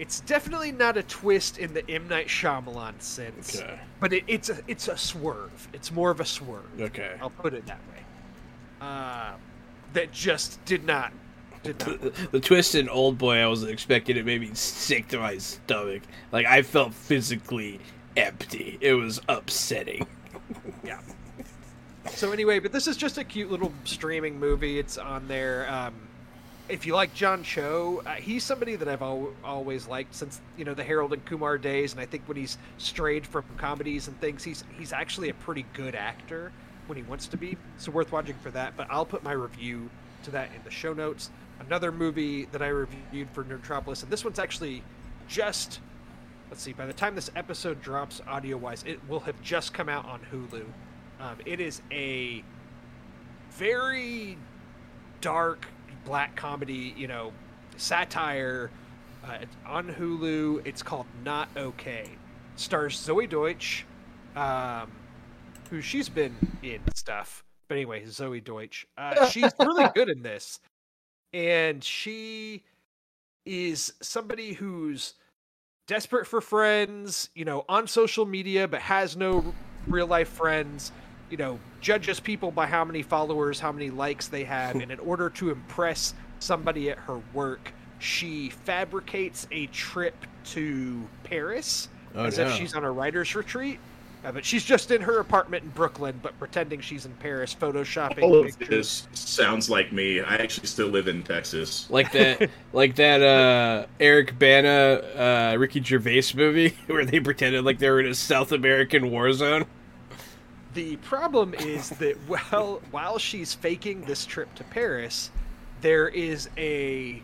[SPEAKER 3] It's definitely not a twist in the M Night Shyamalan sense,
[SPEAKER 1] Okay.
[SPEAKER 3] but it, it's a it's a swerve. It's more of a swerve.
[SPEAKER 1] Okay.
[SPEAKER 3] I'll put it that way. Uh, that just did not did not.
[SPEAKER 1] The, [laughs] the twist in Old Boy, I wasn't expecting it. Made me sick to my stomach. Like I felt physically empty. It was upsetting. [laughs]
[SPEAKER 3] yeah. So anyway, but this is just a cute little streaming movie. It's on there. Um, if you like John Cho, uh, he's somebody that I've al- always liked since you know the Harold and Kumar days, and I think when he's strayed from comedies and things, he's he's actually a pretty good actor when he wants to be. So worth watching for that. But I'll put my review to that in the show notes. Another movie that I reviewed for Nerdtropolis, and this one's actually just let's see. By the time this episode drops, audio wise, it will have just come out on Hulu. Um, it is a very dark black comedy, you know, satire uh, it's on Hulu. It's called Not Okay. Stars Zoey Deutch, um, who she's been in stuff. But anyway, Zoey Deutch. Uh, she's [laughs] really good in this, and she is somebody who's desperate for friends, you know, on social media, but has no real life friends, you know, judges people by how many followers, how many likes they have. and in order to impress somebody at her work, she fabricates a trip to Paris
[SPEAKER 1] Oh,
[SPEAKER 3] as
[SPEAKER 1] no.
[SPEAKER 3] if she's on a writer's retreat. Uh, but she's just in her apartment in Brooklyn, but pretending she's in Paris, photoshopping
[SPEAKER 2] All of
[SPEAKER 3] pictures.
[SPEAKER 2] this sounds like me. I actually still live in Texas.
[SPEAKER 1] Like that, [laughs] like that uh, Eric Bana, uh, Ricky Gervais movie [laughs] where they pretended like they were in a South American war zone.
[SPEAKER 3] The problem is that [laughs] while while she's faking this trip to Paris, there is a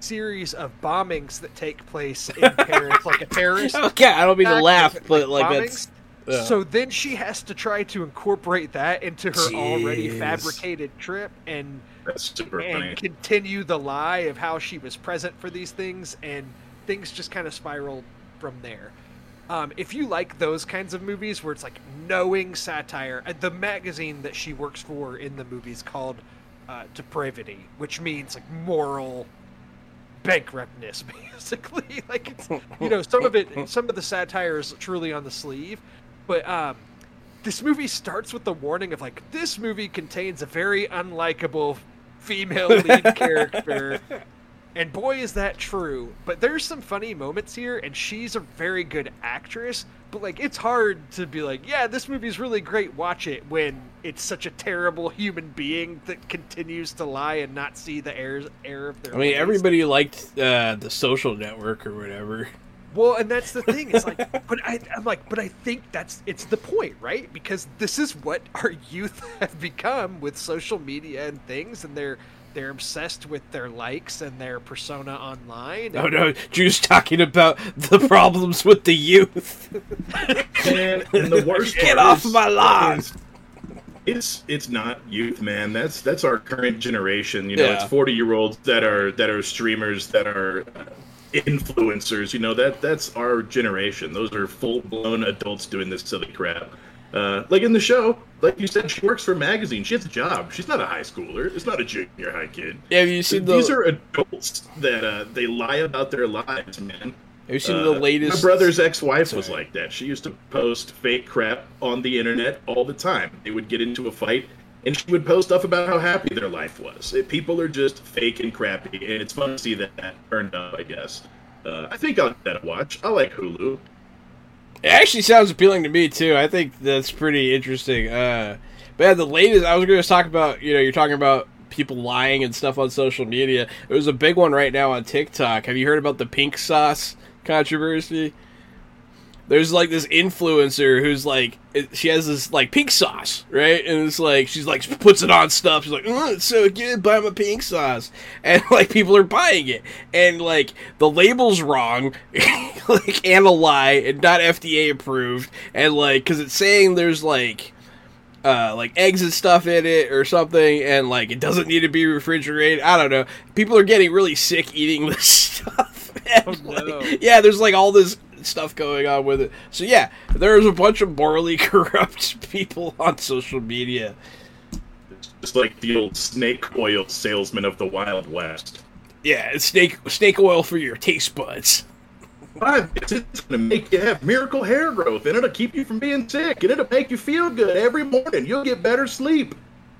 [SPEAKER 3] series of bombings that take place in [laughs] Paris, like a terrorist. [laughs]
[SPEAKER 1] Okay, I don't mean to laugh, but like
[SPEAKER 3] bombings.
[SPEAKER 1] that's yeah.
[SPEAKER 3] So then she has to try to incorporate that into her already fabricated trip and
[SPEAKER 2] That's super
[SPEAKER 3] and
[SPEAKER 2] funny.
[SPEAKER 3] continue the lie of how she was present for these things and things just kind of spiral from there. Um, if you like those kinds of movies where it's like knowing satire, uh, the magazine that she works for in the movie is called uh, Depravity, which means like moral bankruptness, [laughs] basically. [laughs] like it's you know some of it, some of the satire is truly on the sleeve, but um, this movie starts with the warning of like this movie contains a very unlikable female lead [laughs] character and boy is that true but there's some funny moments here and she's a very good actress but like it's hard to be like yeah this movie's really great watch it when it's such a terrible human being that continues to lie and not see the errors error of their
[SPEAKER 1] I mean,
[SPEAKER 3] ways.
[SPEAKER 1] everybody liked uh, the Social Network or whatever.
[SPEAKER 3] Well, and that's the thing. It's like, [laughs] but I, I'm like, but I think that's it's the point, right? Because this is what our [laughs] youth have become with social media and things, and they're they're obsessed with their likes and their persona online.
[SPEAKER 1] Oh no, Drew's talking about the problems with the youth.
[SPEAKER 2] Man, and the worst [laughs]
[SPEAKER 1] Get
[SPEAKER 2] part
[SPEAKER 1] off
[SPEAKER 2] is-
[SPEAKER 1] my lawn.
[SPEAKER 2] is It's it's not youth, man. That's that's our current generation. You know,
[SPEAKER 1] Yeah.
[SPEAKER 2] it's forty year olds that are that are streamers that are uh, influencers. You know that that's our generation. Those are full blown adults doing this silly crap. Uh, like in the show, like you said, she works for a magazine. She has a job. She's not a high schooler. It's not a junior high kid.
[SPEAKER 1] Yeah, have you seen the?
[SPEAKER 2] These are adults that uh, they lie about their lives, man.
[SPEAKER 1] have you seen
[SPEAKER 2] Uh,
[SPEAKER 1] the latest?
[SPEAKER 2] My brother's ex-wife was like that. She used to post fake crap on the internet all the time. They would get into a fight, and she would post stuff about how happy their life was. People are just fake and crappy, and it's fun to see that, that turned up. I guess. Uh, I think I'll give that a watch. I like Hulu.
[SPEAKER 1] It actually sounds appealing to me too. I think that's pretty interesting. Uh, but yeah, the latest I was going to talk about. You know, you're talking about people lying and stuff on social media. There's a big one right now on TikTok. Have you heard about the pink sauce controversy? There's like this influencer who's like she has this like pink sauce right and it's like she's like puts it on stuff she's like oh it's so good buy my pink sauce [laughs] and like people are buying it and like the label's wrong [laughs] like and a lie and not fda approved and like because it's saying there's like uh, like eggs and stuff in it or something, and like it doesn't need to be refrigerated. I don't know. People are getting really sick eating [laughs] this stuff. And,
[SPEAKER 3] Oh, no.
[SPEAKER 1] like, yeah, there's like all this stuff going on with it. So yeah, there's a bunch of morally [laughs] corrupt people on social media.
[SPEAKER 2] It's just like the old snake oil salesman of the Wild West.
[SPEAKER 1] Yeah, it's snake snake oil for your taste buds.
[SPEAKER 2] It's going to make you have miracle hair growth, and it'll keep you from being sick, and it'll make you feel good every morning. You'll get better sleep.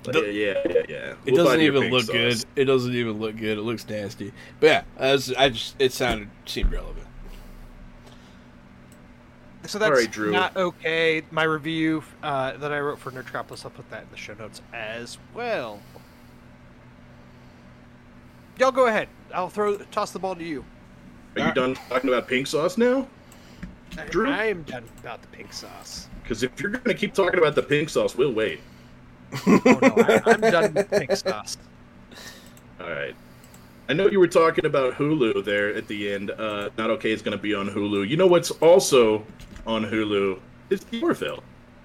[SPEAKER 1] The-
[SPEAKER 2] yeah, yeah, yeah.
[SPEAKER 1] It
[SPEAKER 2] We'll buy
[SPEAKER 1] doesn't even look
[SPEAKER 2] sauce.
[SPEAKER 1] good. It doesn't even look good. It looks nasty. But yeah, I, was, I just it sounded seemed relevant.
[SPEAKER 3] So that's
[SPEAKER 2] Alright, Drew.
[SPEAKER 3] not okay. My review uh, that I wrote for Nerdtropolis, I'll put that in the show notes as well. Y'all go ahead. I'll throw toss the ball to you.
[SPEAKER 2] Are you done talking about pink sauce now? Drew?
[SPEAKER 3] I am done about the pink sauce.
[SPEAKER 2] Because if you're going to keep talking about the pink sauce, we'll wait.
[SPEAKER 3] Oh no, I, I'm done with pink sauce.
[SPEAKER 2] All right. I know you were talking about Hulu there at the end. Uh, Not okay is going to be on Hulu. You know what's also on Hulu is the Orville.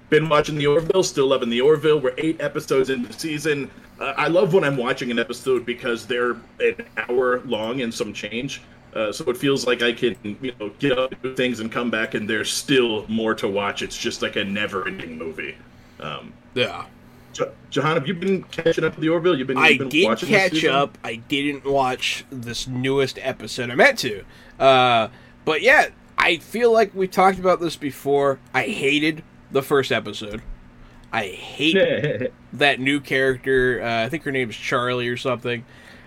[SPEAKER 2] Been watching the Orville, still loving the Orville. We're eight episodes into the season. Uh, I love when I'm watching an episode because they're an hour long and some change. Uh, so it feels like I can, you know, get up, do things, and come back, and there's still more to watch. It's just like a never-ending movie. Um,
[SPEAKER 1] Yeah.
[SPEAKER 2] Jo- Jahan, have you been catching up with the Orville? You've been,
[SPEAKER 1] I
[SPEAKER 2] you've been
[SPEAKER 1] did catch up. I didn't watch this newest episode. I meant to. Uh, but yeah, I feel like we talked about this before. I hated the first episode. I hate [laughs] that new character. Uh, I think her name is Charlie or something.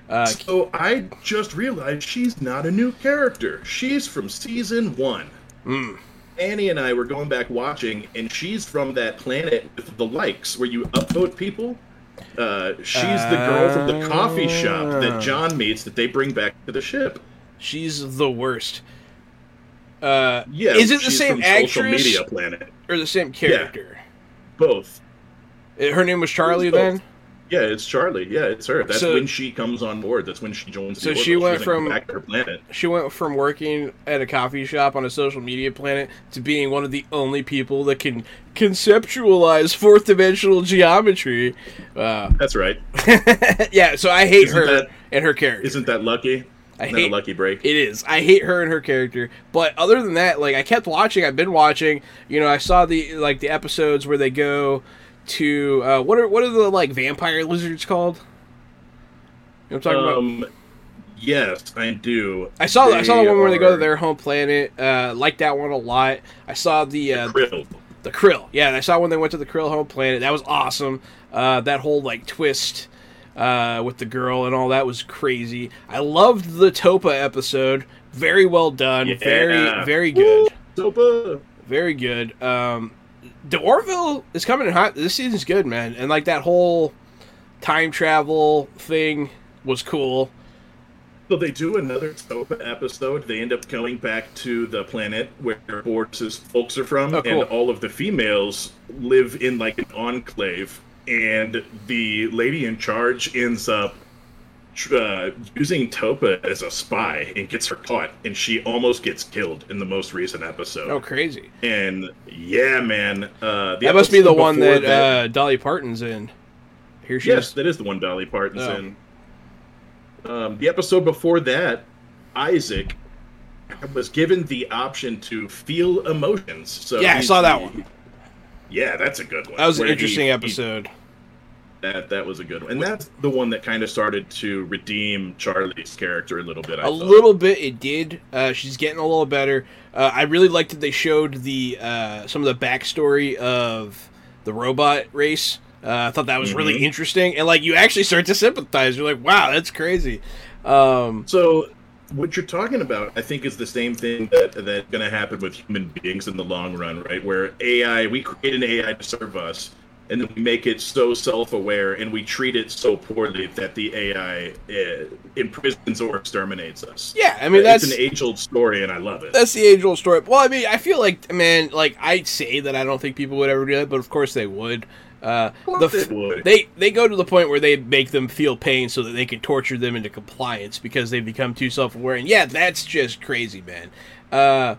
[SPEAKER 1] Uh,
[SPEAKER 2] So I just realized she's not a new character. She's from season one.
[SPEAKER 1] mm,
[SPEAKER 2] Annie and I were going back watching, and she's from that planet with the likes where you upvote people. Uh, she's the girl from the coffee shop
[SPEAKER 1] Ah.
[SPEAKER 2] that John meets that they bring back to the ship.
[SPEAKER 1] she's the worst. Uh,
[SPEAKER 2] Yeah,
[SPEAKER 1] is it the same
[SPEAKER 2] Social
[SPEAKER 1] actress
[SPEAKER 2] Media Planet.
[SPEAKER 1] or the same character?
[SPEAKER 2] Both.
[SPEAKER 1] Uh, Her name was Charlie
[SPEAKER 2] both.
[SPEAKER 1] then.
[SPEAKER 2] Yeah, it's Charlie. Yeah, it's her. That's
[SPEAKER 1] So-
[SPEAKER 2] when she comes on board. That's when she joins.
[SPEAKER 1] So
[SPEAKER 2] the
[SPEAKER 1] she went from-
[SPEAKER 2] back to her planet.
[SPEAKER 1] She went from working at a coffee shop on a social media planet to being one of the only people that can conceptualize fourth dimensional geometry. Uh,
[SPEAKER 2] That's right. [laughs]
[SPEAKER 1] yeah, so I hate
[SPEAKER 2] Isn't
[SPEAKER 1] her
[SPEAKER 2] that-
[SPEAKER 1] and her character.
[SPEAKER 2] Isn't that lucky?
[SPEAKER 1] I hate
[SPEAKER 2] lucky break?
[SPEAKER 1] It is. I hate her and her character. But other than that, like I kept watching. I've been watching. You know, I saw the like the episodes where they go to uh, what are what are the like vampire lizards called? You know what I'm talking about?
[SPEAKER 2] Um, yes, I do.
[SPEAKER 1] I saw I saw the one where they go to their home planet. Uh, like that one a lot. I saw the uh,
[SPEAKER 2] Krill.
[SPEAKER 1] the krill. Yeah, I saw when they went to the krill home planet. That was awesome. Uh, that whole like twist uh, with the girl and all that was crazy. I loved the Topa episode. Very well done.
[SPEAKER 2] Yeah.
[SPEAKER 1] Very very good.
[SPEAKER 2] Sopa.
[SPEAKER 1] Very good. Um, the Orville is coming in hot. This season's good, man. And like that whole time travel thing was cool.
[SPEAKER 2] So they do another Topa episode. They end up going back to the planet where Bortus's folks are from,
[SPEAKER 1] Oh, cool.
[SPEAKER 2] and all of the females live in like an enclave. And the lady in charge ends up uh, using Topa as a spy and gets her caught, and she almost gets killed in the most recent episode.
[SPEAKER 1] Oh, crazy!
[SPEAKER 2] And yeah, man, uh, the
[SPEAKER 1] That must be the one
[SPEAKER 2] before
[SPEAKER 1] that, uh, Dolly Parton's in. Here she
[SPEAKER 2] Yes,
[SPEAKER 1] is.
[SPEAKER 2] that is the one Dolly Parton's
[SPEAKER 1] Oh.
[SPEAKER 2] in. Um, the episode before that, Isaac was given the option to feel emotions. So
[SPEAKER 1] Yeah, I saw that one.
[SPEAKER 2] Yeah, that's a good one.
[SPEAKER 1] That was an
[SPEAKER 2] Where he-
[SPEAKER 1] interesting
[SPEAKER 2] he-
[SPEAKER 1] episode.
[SPEAKER 2] that that was a good one, and that's the one that kind of started to redeem Charlie's character a little bit. I
[SPEAKER 1] A
[SPEAKER 2] thought.
[SPEAKER 1] A little bit, it did. Uh, she's getting a little better. Uh, I really liked that they showed the uh, some of the backstory of the robot race. Uh, I thought that was
[SPEAKER 2] Mhm.
[SPEAKER 1] really interesting, and like you actually start to sympathize. You're like, wow, that's crazy. Um,
[SPEAKER 2] So what you're talking about, I think, is the same thing that that's going to happen with human beings in the long run, right? Where AI, we create an AI to serve us, and then we make it so self-aware and we treat it so poorly that the AI uh, imprisons or exterminates us.
[SPEAKER 1] Yeah, I mean
[SPEAKER 2] Uh,
[SPEAKER 1] that's
[SPEAKER 2] it's an age-old story, and I love it.
[SPEAKER 1] that's the age old story. Well, I mean, I feel like man, like I'd say that I don't think people would ever do that, but of course they would. Uh, the f-
[SPEAKER 2] they
[SPEAKER 1] they they go to the point where they make them feel pain so that they can torture them into compliance because they become too self aware. And yeah, that's just crazy, man. Uh,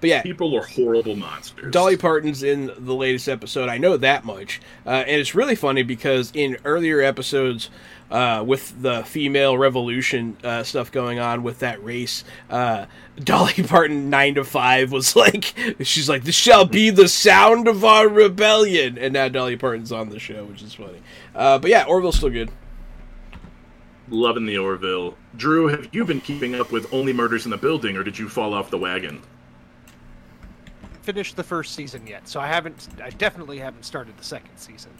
[SPEAKER 1] but yeah,
[SPEAKER 2] People are horrible monsters.
[SPEAKER 1] Dolly Parton's in the latest episode. I know that much, uh, and it's really funny because in earlier episodes, uh, with the female revolution uh, stuff going on with that race, uh, [laughs] Dolly Parton nine to five was like, she's like, "This shall be the sound of our rebellion," and now Dolly Parton's on the show, which is funny. Uh, but yeah, Orville's still good.
[SPEAKER 2] Loving the Orville. Drew, have you been keeping up with Only Murders in the Building, or did you fall off the wagon?
[SPEAKER 3] Finished the first season yet, so I haven't. I definitely haven't started the second season.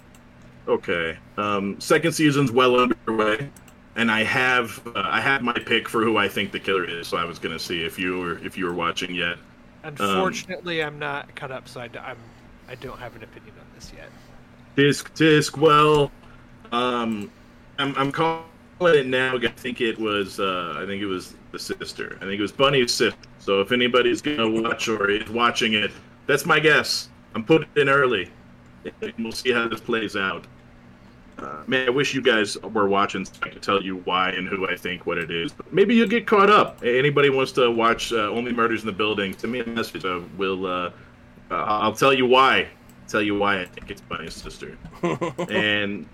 [SPEAKER 2] Okay. Um, second season's well underway, and I have uh, I have my pick for who I think the killer is. So I was gonna see if you were if you were watching yet.
[SPEAKER 3] Unfortunately, I'm not cut up, so I'm I don't have an opinion on this yet.
[SPEAKER 2] Disc disc. Well, um, I'm I'm calling it now. I think it was uh, I think it was the sister. I think it was Bunny's sister. So if anybody's gonna watch or is watching it, that's my guess. I'm putting it in early. And we'll see how this plays out. Uh, man, I wish you guys were watching so I could tell you why and who I think what it is. But maybe you'll get caught up. Anybody wants to watch uh, Only Murders in the Building? Send me a message. Uh, uh, I'll tell you why. Tell you why I think it's Bunny's sister. [laughs] and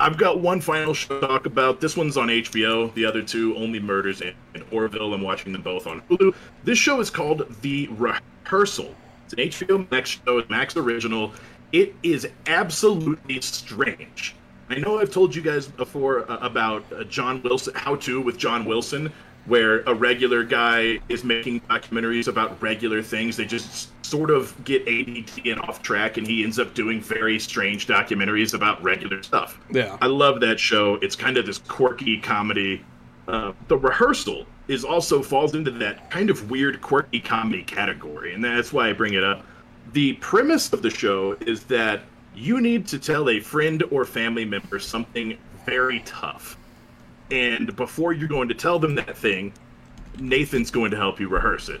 [SPEAKER 2] I've got one final show to talk about. This one's on HBO. The other two, Only Murders and, and Orville. I'm watching them both on Hulu. This show is called The Rehearsal. It's an HBO Max show, it's Max original. It is absolutely strange. I know I've told you guys before uh, about uh, John Wilson, How to with John Wilson, where a regular guy is making documentaries about regular things. They just sort of get ADT and off track, and he ends up doing very strange documentaries about regular stuff.
[SPEAKER 1] Yeah.
[SPEAKER 2] I love that show. It's kind of this quirky comedy. Uh, the rehearsal is also falls into that kind of weird quirky comedy category, and that's why I bring it up. The premise of the show is that you need to tell a friend or family member something very tough. And before you're going to tell them that thing, Nathan's going to help you rehearse it.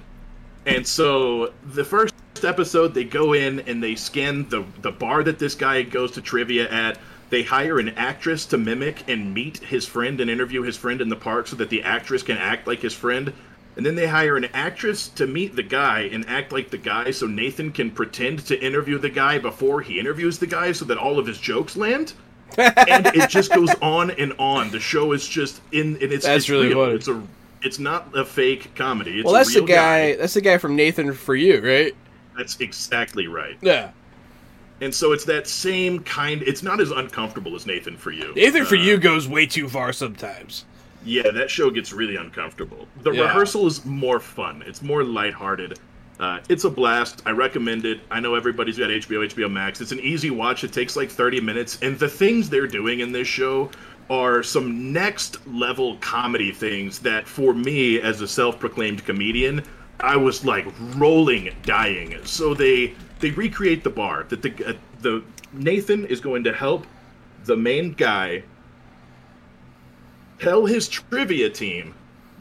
[SPEAKER 2] And so the first episode, they go in and they scan the the bar that this guy goes to trivia at. They hire an actress to mimic and meet his friend and interview his friend in the park so that the actress can act like his friend. And then they hire an actress to meet the guy and act like the guy so Nathan can pretend to interview the guy before he interviews the guy so that all of his jokes land. and it just goes [laughs] on and on. The show is just in and it's
[SPEAKER 1] That's
[SPEAKER 2] it's
[SPEAKER 1] really
[SPEAKER 2] real.
[SPEAKER 1] funny.
[SPEAKER 2] It's a it's not a fake comedy. It's
[SPEAKER 1] well,
[SPEAKER 2] a
[SPEAKER 1] that's the
[SPEAKER 2] real
[SPEAKER 1] guy, That's the guy from Nathan for you, right?
[SPEAKER 2] That's exactly right.
[SPEAKER 1] Yeah.
[SPEAKER 2] And so it's that same kind. It's not as uncomfortable as Nathan for you.
[SPEAKER 1] Nathan for
[SPEAKER 2] Uh,
[SPEAKER 1] you goes way too far sometimes.
[SPEAKER 2] Yeah, that show gets really uncomfortable. The
[SPEAKER 1] Yeah.
[SPEAKER 2] rehearsal is more fun. It's more lighthearted. Uh, it's a blast. I recommend it. I know everybody's got HBO, HBO Max. It's an easy watch. It takes like 30 minutes. And the things they're doing in this show are some next level comedy things that, for me, as a self proclaimed comedian, I was like rolling, dying. So they they recreate the bar that the uh, the Nathan is going to help the main guy tell his trivia team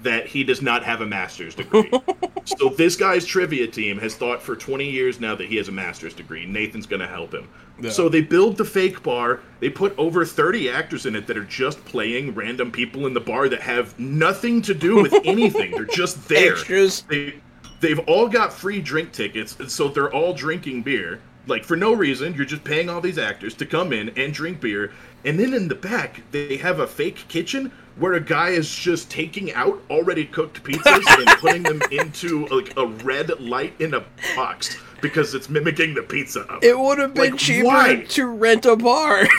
[SPEAKER 2] that he does not have a master's degree. [laughs] so this guy's trivia team has thought for 20 years now that he has a master's degree. Nathan's going to help him.
[SPEAKER 1] Yeah.
[SPEAKER 2] So they build the fake bar. They put over 30 actors in it that are just playing random people in the bar that have nothing to do with [laughs] anything. They're just there.
[SPEAKER 1] Extras.
[SPEAKER 2] They they've all got free drink tickets, so they're all drinking beer. Like for no reason, you're just paying all these actors to come in and drink beer. And then in the back, they have a fake kitchen where a guy is just taking out already cooked pizzas and [laughs] putting them into like a red light in a box because it's mimicking the pizza. oven.
[SPEAKER 1] It would have been
[SPEAKER 2] Like,
[SPEAKER 1] cheaper
[SPEAKER 2] why?
[SPEAKER 1] to rent a bar. [laughs]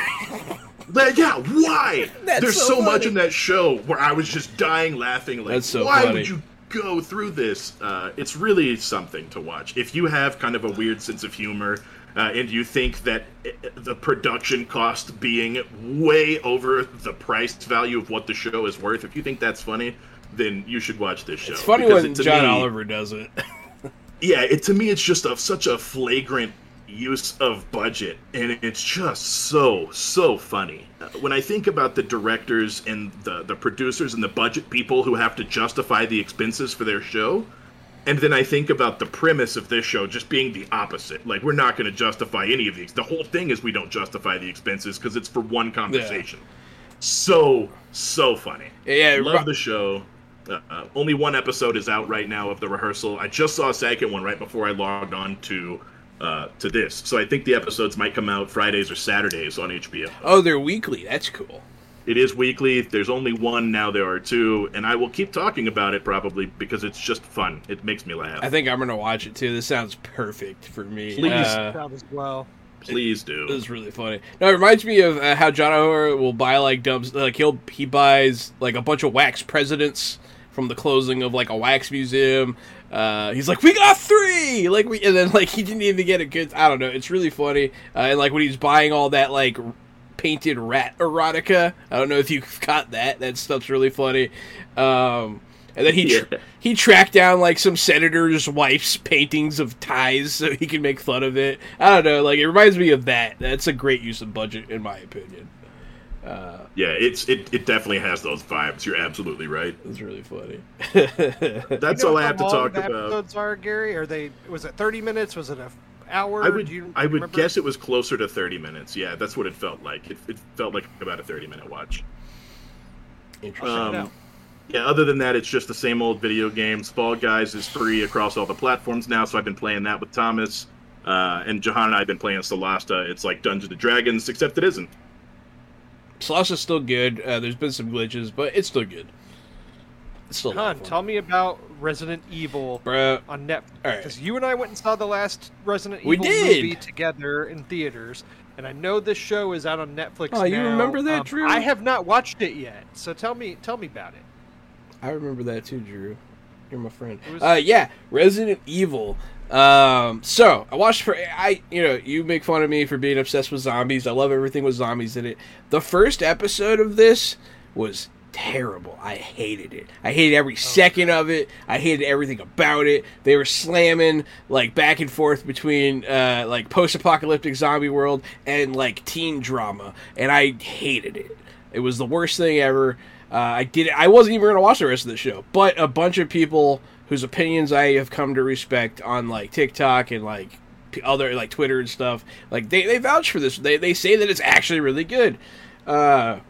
[SPEAKER 2] Like, yeah, why?
[SPEAKER 1] That's
[SPEAKER 2] There's
[SPEAKER 1] so
[SPEAKER 2] so, much in that show where I was just dying laughing. Like,
[SPEAKER 1] That's so
[SPEAKER 2] why
[SPEAKER 1] funny.
[SPEAKER 2] would you go through this? Uh, it's really something to watch. If you have kind of a weird sense of humor uh, and you think that uh, the production cost being way over the price value of what the show is worth, if you think that's funny, then you should watch this show.
[SPEAKER 1] it's funny
[SPEAKER 2] Because
[SPEAKER 1] when
[SPEAKER 2] it-
[SPEAKER 1] John
[SPEAKER 2] me-
[SPEAKER 1] Oliver does it. [laughs]
[SPEAKER 2] yeah, it to me it's just a, such a flagrant use of budget, and it's just so so funny. Uh, When I think about the directors and the the producers and the budget people who have to justify the expenses for their show, and then I think about the premise of this show just being the opposite. Like we're not going to justify any of these. The whole thing is we don't justify the expenses because it's for one conversation. So so funny.
[SPEAKER 1] Yeah,
[SPEAKER 2] Love the show. Uh, uh, only one episode is out right now of the rehearsal. I just saw a second one right before I logged on to uh, to this, so I think the episodes might come out Fridays or Saturdays on HBO.
[SPEAKER 1] Oh, they're weekly. That's cool.
[SPEAKER 2] It is weekly. There's only one now. There are two, and I will keep talking about it probably because it's just fun. It makes me laugh.
[SPEAKER 1] I think I'm gonna watch it too. This sounds perfect for me.
[SPEAKER 2] Please.
[SPEAKER 1] Uh,
[SPEAKER 3] as well.
[SPEAKER 2] Please do.
[SPEAKER 1] This is really funny. No, it reminds me of uh, how John Oliver will buy like dubs. Like he'll he buys like a bunch of wax presidents from the closing of like a wax museum. Uh, he's like, we got three, like we, and then like he didn't even get a good. I don't know. It's really funny. Uh, and like when he's buying all that like painted rat erotica. I don't know if you caught that. That stuff's really funny. Um, and then he tr- [laughs]
[SPEAKER 2] Yeah.
[SPEAKER 1] he tracked down like some senator's wife's paintings of ties so he can make fun of it. I don't know. Like it reminds me of that. That's a great use of budget, in my opinion. Uh,
[SPEAKER 2] Yeah, it's it, it definitely has those vibes. You're absolutely right.
[SPEAKER 1] it's really funny. [laughs]
[SPEAKER 2] That's
[SPEAKER 3] You know
[SPEAKER 2] all I have to talk
[SPEAKER 3] the
[SPEAKER 2] about.
[SPEAKER 3] Episodes are Gary? Are they? Was it thirty minutes? Was it a f- hour?
[SPEAKER 2] I would
[SPEAKER 3] you
[SPEAKER 2] I would
[SPEAKER 3] remember?
[SPEAKER 2] guess it was closer to 30 minutes. Yeah, that's what it felt like. It, it felt like about a 30 minute watch.
[SPEAKER 1] Interesting.
[SPEAKER 2] Um, yeah, other than that, it's just the same old video games. Fall Guys is free across all the platforms now, so I've been playing that with Thomas. Uh, and Johan and I have been playing Solasta. It's like Dungeons and Dragons, except it isn't.
[SPEAKER 1] Slosh is still good. Uh, there's been some glitches, but it's still good. It's still fun.
[SPEAKER 3] tell me about Resident Evil
[SPEAKER 1] Bruh,
[SPEAKER 3] on Netflix.
[SPEAKER 1] All right.
[SPEAKER 3] Because you and I went and saw the last Resident
[SPEAKER 1] We
[SPEAKER 3] Evil
[SPEAKER 1] did.
[SPEAKER 3] movie together in theaters, and I know this show is out on Netflix.
[SPEAKER 1] Oh, you remember that,
[SPEAKER 3] Um,
[SPEAKER 1] Drew?
[SPEAKER 3] I have not watched it yet, so tell me, tell me about it.
[SPEAKER 1] I remember that too, Drew. You're my friend.
[SPEAKER 3] Was-
[SPEAKER 1] Uh, yeah, Resident Evil. Um, so I watched for I, you know, you make fun of me for being obsessed with zombies. I love everything with zombies in it. The first episode of this was terrible. I hated it. I hated every second of it. I hated everything about it. They were slamming like back and forth between uh, like post-apocalyptic zombie world and like teen drama, and I hated it. It was the worst thing ever. Uh, I did. I wasn't even going to watch the rest of the show, but a bunch of people whose opinions I have come to respect on like TikTok and like other like Twitter and stuff, like they, they vouch for this. They they say that it's actually really good. Uh,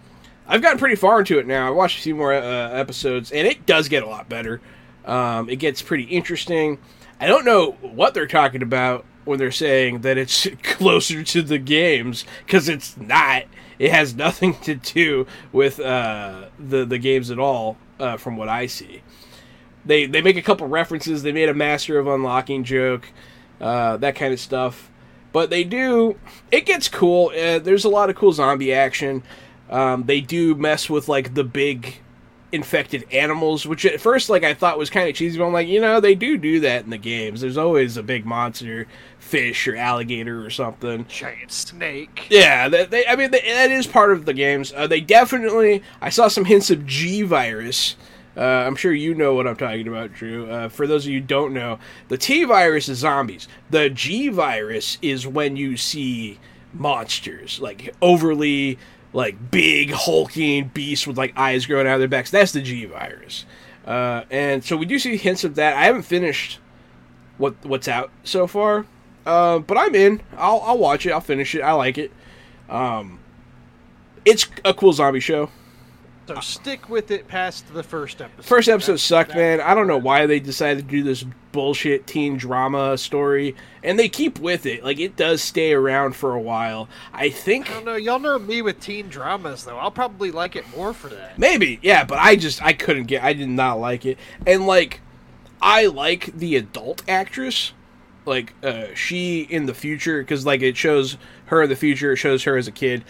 [SPEAKER 1] I've gotten pretty far into it now. I watched a few more uh, episodes, and it does get a lot better. Um, it gets pretty interesting. I don't know what they're talking about when they're saying that it's [laughs] closer to the games because it's not. It has [laughs] nothing to do with uh, the the games at all, uh, from what I see. They they make a couple references. They made a Master of Unlocking joke, uh, that kind of stuff. But they do. It gets cool. Uh, there's a lot of cool zombie action. Um, they do mess with like the big infected animals, which at first like I thought was kind of cheesy. But I'm like, you know, they do do that in the games. There's always a big monster, fish or alligator or something.
[SPEAKER 3] Giant snake.
[SPEAKER 1] Yeah, that they, I mean they, that is part of the games. Uh, they definitely. I saw some hints of G virus. Uh, I'm sure you know what I'm talking about, Drew. Uh, for those of you don't know, the T virus is zombies. The G virus is when you see monsters like overly like big hulking beasts with like eyes growing out of their backs. That's the G virus. Uh, and so we do see hints of that. I haven't finished what what's out so far, uh, but I'm in. I'll I'll watch it. I'll finish it. I like it. Um, it's a cool zombie show.
[SPEAKER 3] So stick with it past the first episode.
[SPEAKER 1] First episode
[SPEAKER 3] That's-
[SPEAKER 1] sucked,
[SPEAKER 3] that's-
[SPEAKER 1] man. I don't know why they decided to do this bullshit teen drama story, and they keep with it. Like it does stay around for a while. I think
[SPEAKER 3] I don't know. Y'all know me with teen dramas, though. I'll probably like it more for that.
[SPEAKER 1] Maybe, yeah, but I just I couldn't get I did not like it. And like I like the adult actress. Like uh she in the future cuz like it shows her in the future, it shows her as a kid.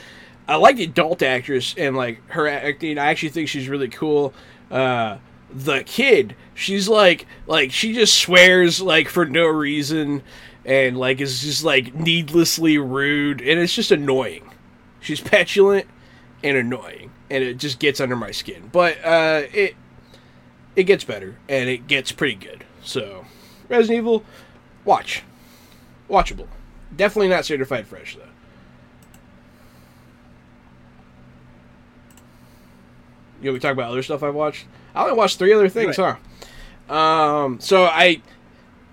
[SPEAKER 1] I like the adult actress and like her acting. I actually think she's really cool. Uh the kid, she's like like she just swears like for no reason and like is just like needlessly rude and it's just annoying. She's petulant and annoying, and it just gets under my skin. But uh, it it gets better, and it gets pretty good. So, Resident Evil, watch, watchable, Definitely not certified fresh though. You know, we talk about other stuff I've watched. I only watched three other things, huh? Um, so I,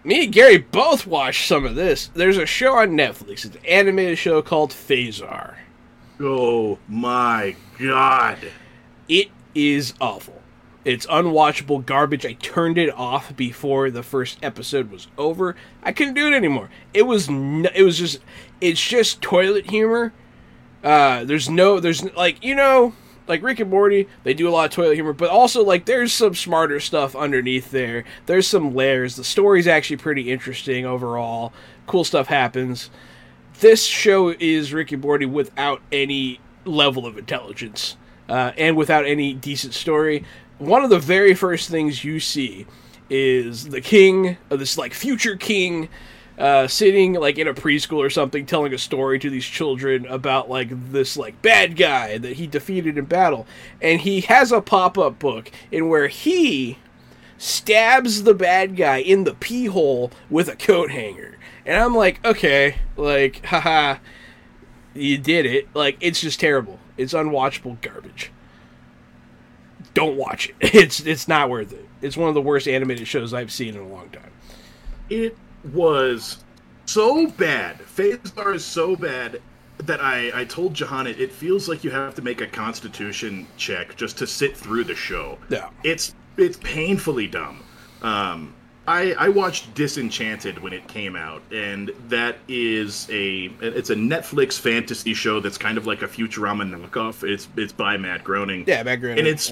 [SPEAKER 1] me and Gary both watched some of this. There's a show on Netflix. It's an animated show called Phasar.
[SPEAKER 2] Oh my god.
[SPEAKER 1] It is awful. It's unwatchable garbage. I turned it off before the first episode was over. I couldn't do it anymore. It was n- it was just it's just toilet humor. Uh there's no there's like you know like Rick and Morty, they do a lot of toilet humor, but also like there's some smarter stuff underneath there. There's some layers. The story's actually pretty interesting overall. Cool stuff happens. This show is Rick and Morty without any level of intelligence uh, and without any decent story. One of the very first things you see is the king of this like future king uh, sitting like in a preschool or something telling a story to these children about like this like bad guy that he defeated in battle. And he has a pop-up book in where he stabs the bad guy in the pee hole with a coat hanger. And i'm like okay like haha you did it. Like it's just terrible. It's unwatchable garbage. Don't watch it. [laughs] It's it's not worth it. It's one of the worst animated shows i've seen in a long time.
[SPEAKER 2] It was so bad. Phasar is so bad that I, I told Jahan it, it feels like you have to make a constitution check just to sit through the show.
[SPEAKER 1] Yeah.
[SPEAKER 2] It's it's painfully dumb. Um, I, I watched Disenchanted when it came out, and that is a it's a Netflix fantasy show that's kind of like a Futurama knockoff. It's it's by Matt Groening.
[SPEAKER 1] yeah Matt Groening.
[SPEAKER 2] And it's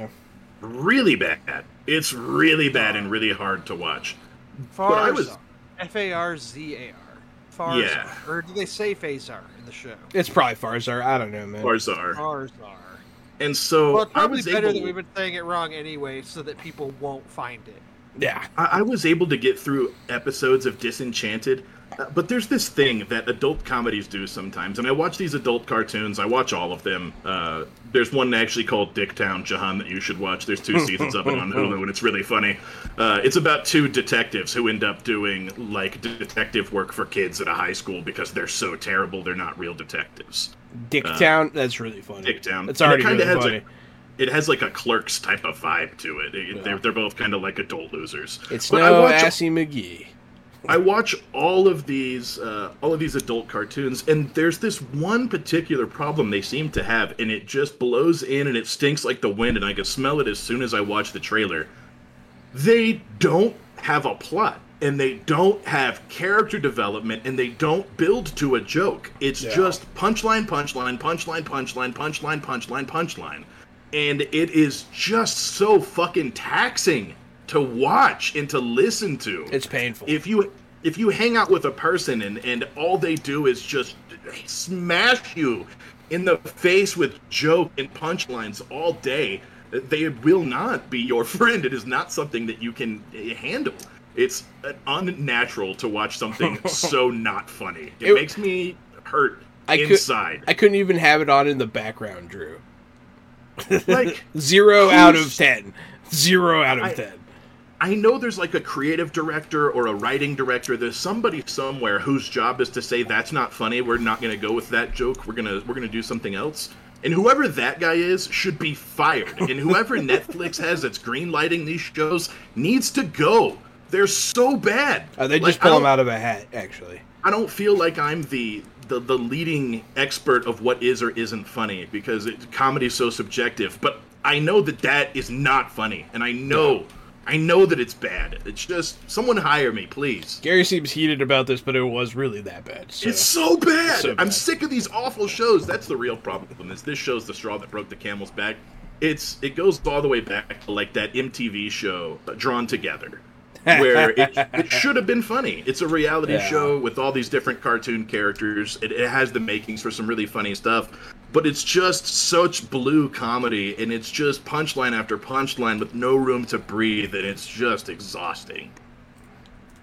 [SPEAKER 2] really bad. It's really bad and really hard to watch. But I was-
[SPEAKER 3] Farzar. F A R Z A R. Farzar.
[SPEAKER 2] Yeah.
[SPEAKER 3] Or do they say Phasar in the show?
[SPEAKER 1] it's probably Farzar. I don't know, man.
[SPEAKER 2] Barzar.
[SPEAKER 3] Farzar.
[SPEAKER 2] And so
[SPEAKER 3] Well, it's
[SPEAKER 2] I
[SPEAKER 3] probably
[SPEAKER 2] was
[SPEAKER 3] better
[SPEAKER 2] able,
[SPEAKER 3] that we've been saying it wrong anyway, so that people won't find it.
[SPEAKER 1] Yeah,
[SPEAKER 2] I, I was able to get through episodes of Disenchanted, but there's this thing that adult comedies do sometimes, and I watch these adult cartoons. I watch all of them. Uh, there's one actually called Dicktown, Jahan, that you should watch. There's two seasons of it on Hulu, and it's really funny. Uh, it's about two detectives who end up doing like detective work for kids at a high school because they're so terrible they're not real detectives.
[SPEAKER 1] Dicktown. that's really funny.
[SPEAKER 2] Dicktown.
[SPEAKER 1] It's
[SPEAKER 2] it
[SPEAKER 1] already
[SPEAKER 2] kinda
[SPEAKER 1] really
[SPEAKER 2] has a-
[SPEAKER 1] funny.
[SPEAKER 2] It has like a clerks type of vibe to it. It-
[SPEAKER 1] Yeah.
[SPEAKER 2] They're, they're both kind of like adult losers.
[SPEAKER 1] it's
[SPEAKER 2] But I
[SPEAKER 1] no
[SPEAKER 2] watch-
[SPEAKER 1] Assy McGee.
[SPEAKER 2] I watch all of these uh, all of these adult cartoons, and there's this one particular problem they seem to have, and it just blows in and it stinks like the wind, and I can smell it as soon as I watch the trailer. They don't have a plot, and they don't have character development, and they don't build to a joke. It's
[SPEAKER 1] Yeah.
[SPEAKER 2] just punchline, punchline, punchline, punchline, punchline, punchline, punchline, and it is just so fucking taxing to watch and to listen to
[SPEAKER 1] It's painful.
[SPEAKER 2] if you if you hang out with a person and and all they do is just smash you in the face with joke and punchlines all day they will not be your [laughs] friend it is not something that you can eh, handle it's uh, unnatural to watch something [laughs] so not funny it,
[SPEAKER 1] It-
[SPEAKER 2] makes me hurt
[SPEAKER 1] I could-
[SPEAKER 2] inside
[SPEAKER 1] I couldn't even have it on in the background, Drew.
[SPEAKER 2] like [laughs]
[SPEAKER 1] Zero out of ten. Zero out of
[SPEAKER 2] I-
[SPEAKER 1] ten.
[SPEAKER 2] I know there's like a creative director or a writing director. There's somebody somewhere whose job is to say that's not funny. We're not going to go with that joke. We're gonna we're gonna do something else. And whoever that guy is should be fired. And whoever [laughs] Netflix has that's greenlighting these shows needs to go. They're so bad.
[SPEAKER 1] Uh, they
[SPEAKER 2] Like,
[SPEAKER 1] just pull them out of a hat, actually.
[SPEAKER 2] I don't feel like I'm the the, the leading expert of what is or isn't funny because it, comedy is so subjective. But I know that that is not funny, and I know I know that it's bad. It's just someone hire me, please.
[SPEAKER 1] Gary seems heated about this, but it was really that bad. So.
[SPEAKER 2] It's so bad.
[SPEAKER 1] so
[SPEAKER 2] I'm sick of these awful shows. That's the real problem. Is this show's the straw that broke the camel's back? It's it goes all the way back to like that MTV show, uh, Drawn Together, [laughs] where it, it [laughs] should have been funny. It's a reality
[SPEAKER 1] Yeah.
[SPEAKER 2] show with all these different cartoon characters. It, it has the makings for some really funny stuff, but it's just such blue comedy, and it's just punchline after punchline with no room to breathe, and it's just exhausting.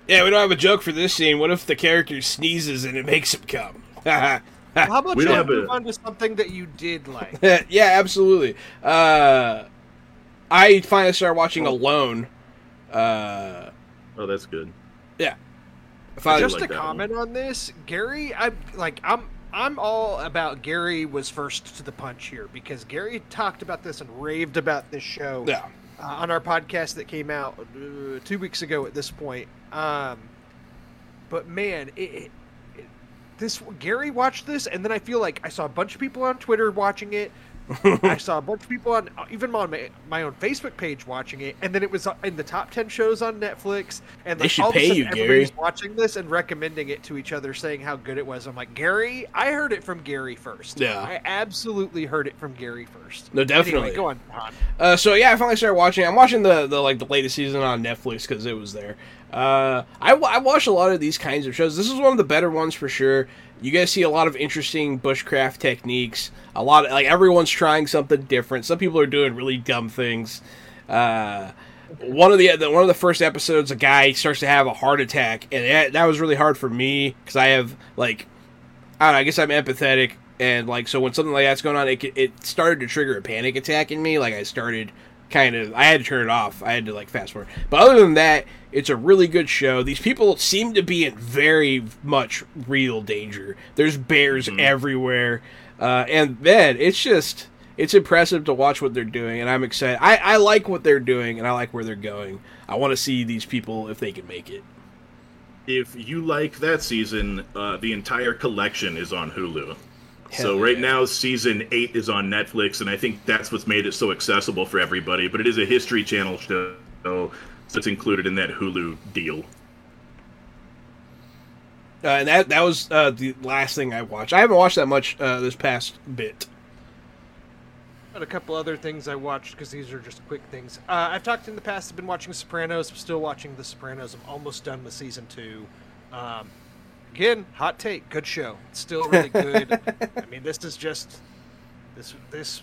[SPEAKER 1] Yeah, we don't have a joke for this scene. What if the character sneezes and it makes him come?
[SPEAKER 3] Well, how about
[SPEAKER 2] We
[SPEAKER 3] you move
[SPEAKER 2] a-
[SPEAKER 3] on to something that you did like? [laughs]
[SPEAKER 1] yeah, absolutely. Uh, I finally started watching Alone. Uh,
[SPEAKER 2] Oh, that's good.
[SPEAKER 1] yeah, If I,
[SPEAKER 3] just
[SPEAKER 2] like
[SPEAKER 3] to
[SPEAKER 2] that one.
[SPEAKER 3] comment on this, Gary, I like I'm I'm all about Gary was first to the punch here because Gary talked about this and raved about this show
[SPEAKER 1] yeah,
[SPEAKER 3] uh, on our podcast that came out uh, two weeks ago at this point. Um, but man, it, it, it- this Gary watched this, and then I feel like I saw a bunch of people on Twitter watching it. [laughs] I saw a bunch of people on even on my, my own Facebook page watching it, and then it was in the top ten shows on Netflix. And
[SPEAKER 1] They
[SPEAKER 3] like,
[SPEAKER 1] should
[SPEAKER 3] all of a
[SPEAKER 1] pay
[SPEAKER 3] sudden,
[SPEAKER 1] you,
[SPEAKER 3] everybody's
[SPEAKER 1] Gary.
[SPEAKER 3] watching this and recommending it to each other, saying how good it was. I'm like, Gary, I heard it from Gary first.
[SPEAKER 1] Yeah.
[SPEAKER 3] I absolutely heard it from Gary first.
[SPEAKER 1] No, definitely.
[SPEAKER 3] Anyway, go on, Han.
[SPEAKER 1] Uh, so yeah, I finally started watching. I'm watching the, the like the latest season on Netflix because it was there. Uh, I, I watch a lot of these kinds of shows. This is one of the better ones for sure. You guys see a lot of interesting bushcraft techniques. A lot of like everyone's trying something different. Some people are doing really dumb things. Uh, one of the, one of the first episodes, a guy starts to have a heart attack, and that, that was really hard for me because I have like I don't know. I guess I'm empathetic, and like so when something like that's going on, it it started to trigger a panic attack in me. Like I started kind of, I had to turn it off. I had to like fast forward. But other than that, it's a really good show. These people seem to be in very much real danger. There's bears everywhere, uh, and then it's just it's impressive to watch what they're doing, and I'm excited. I I like what they're doing, and I like where they're going. I want to see these people if they can make it.
[SPEAKER 2] If you like that season, uh, the entire collection is on Hulu. So
[SPEAKER 1] Hell
[SPEAKER 2] right now, season eight is on Netflix, and I think that's what's made it so accessible for everybody. But it is a History Channel show, so it's included in that Hulu deal.
[SPEAKER 1] Uh, and that that was uh, the last thing I watched. I haven't watched that much uh, this past bit.
[SPEAKER 3] Got a couple other things I watched because these are just quick things. Uh, I've talked in the past. I've been watching Sopranos. I'm still watching The Sopranos. I'm almost done with season two. Um, again, hot take. Good show. It's still really good. [laughs] I mean, this is just this this.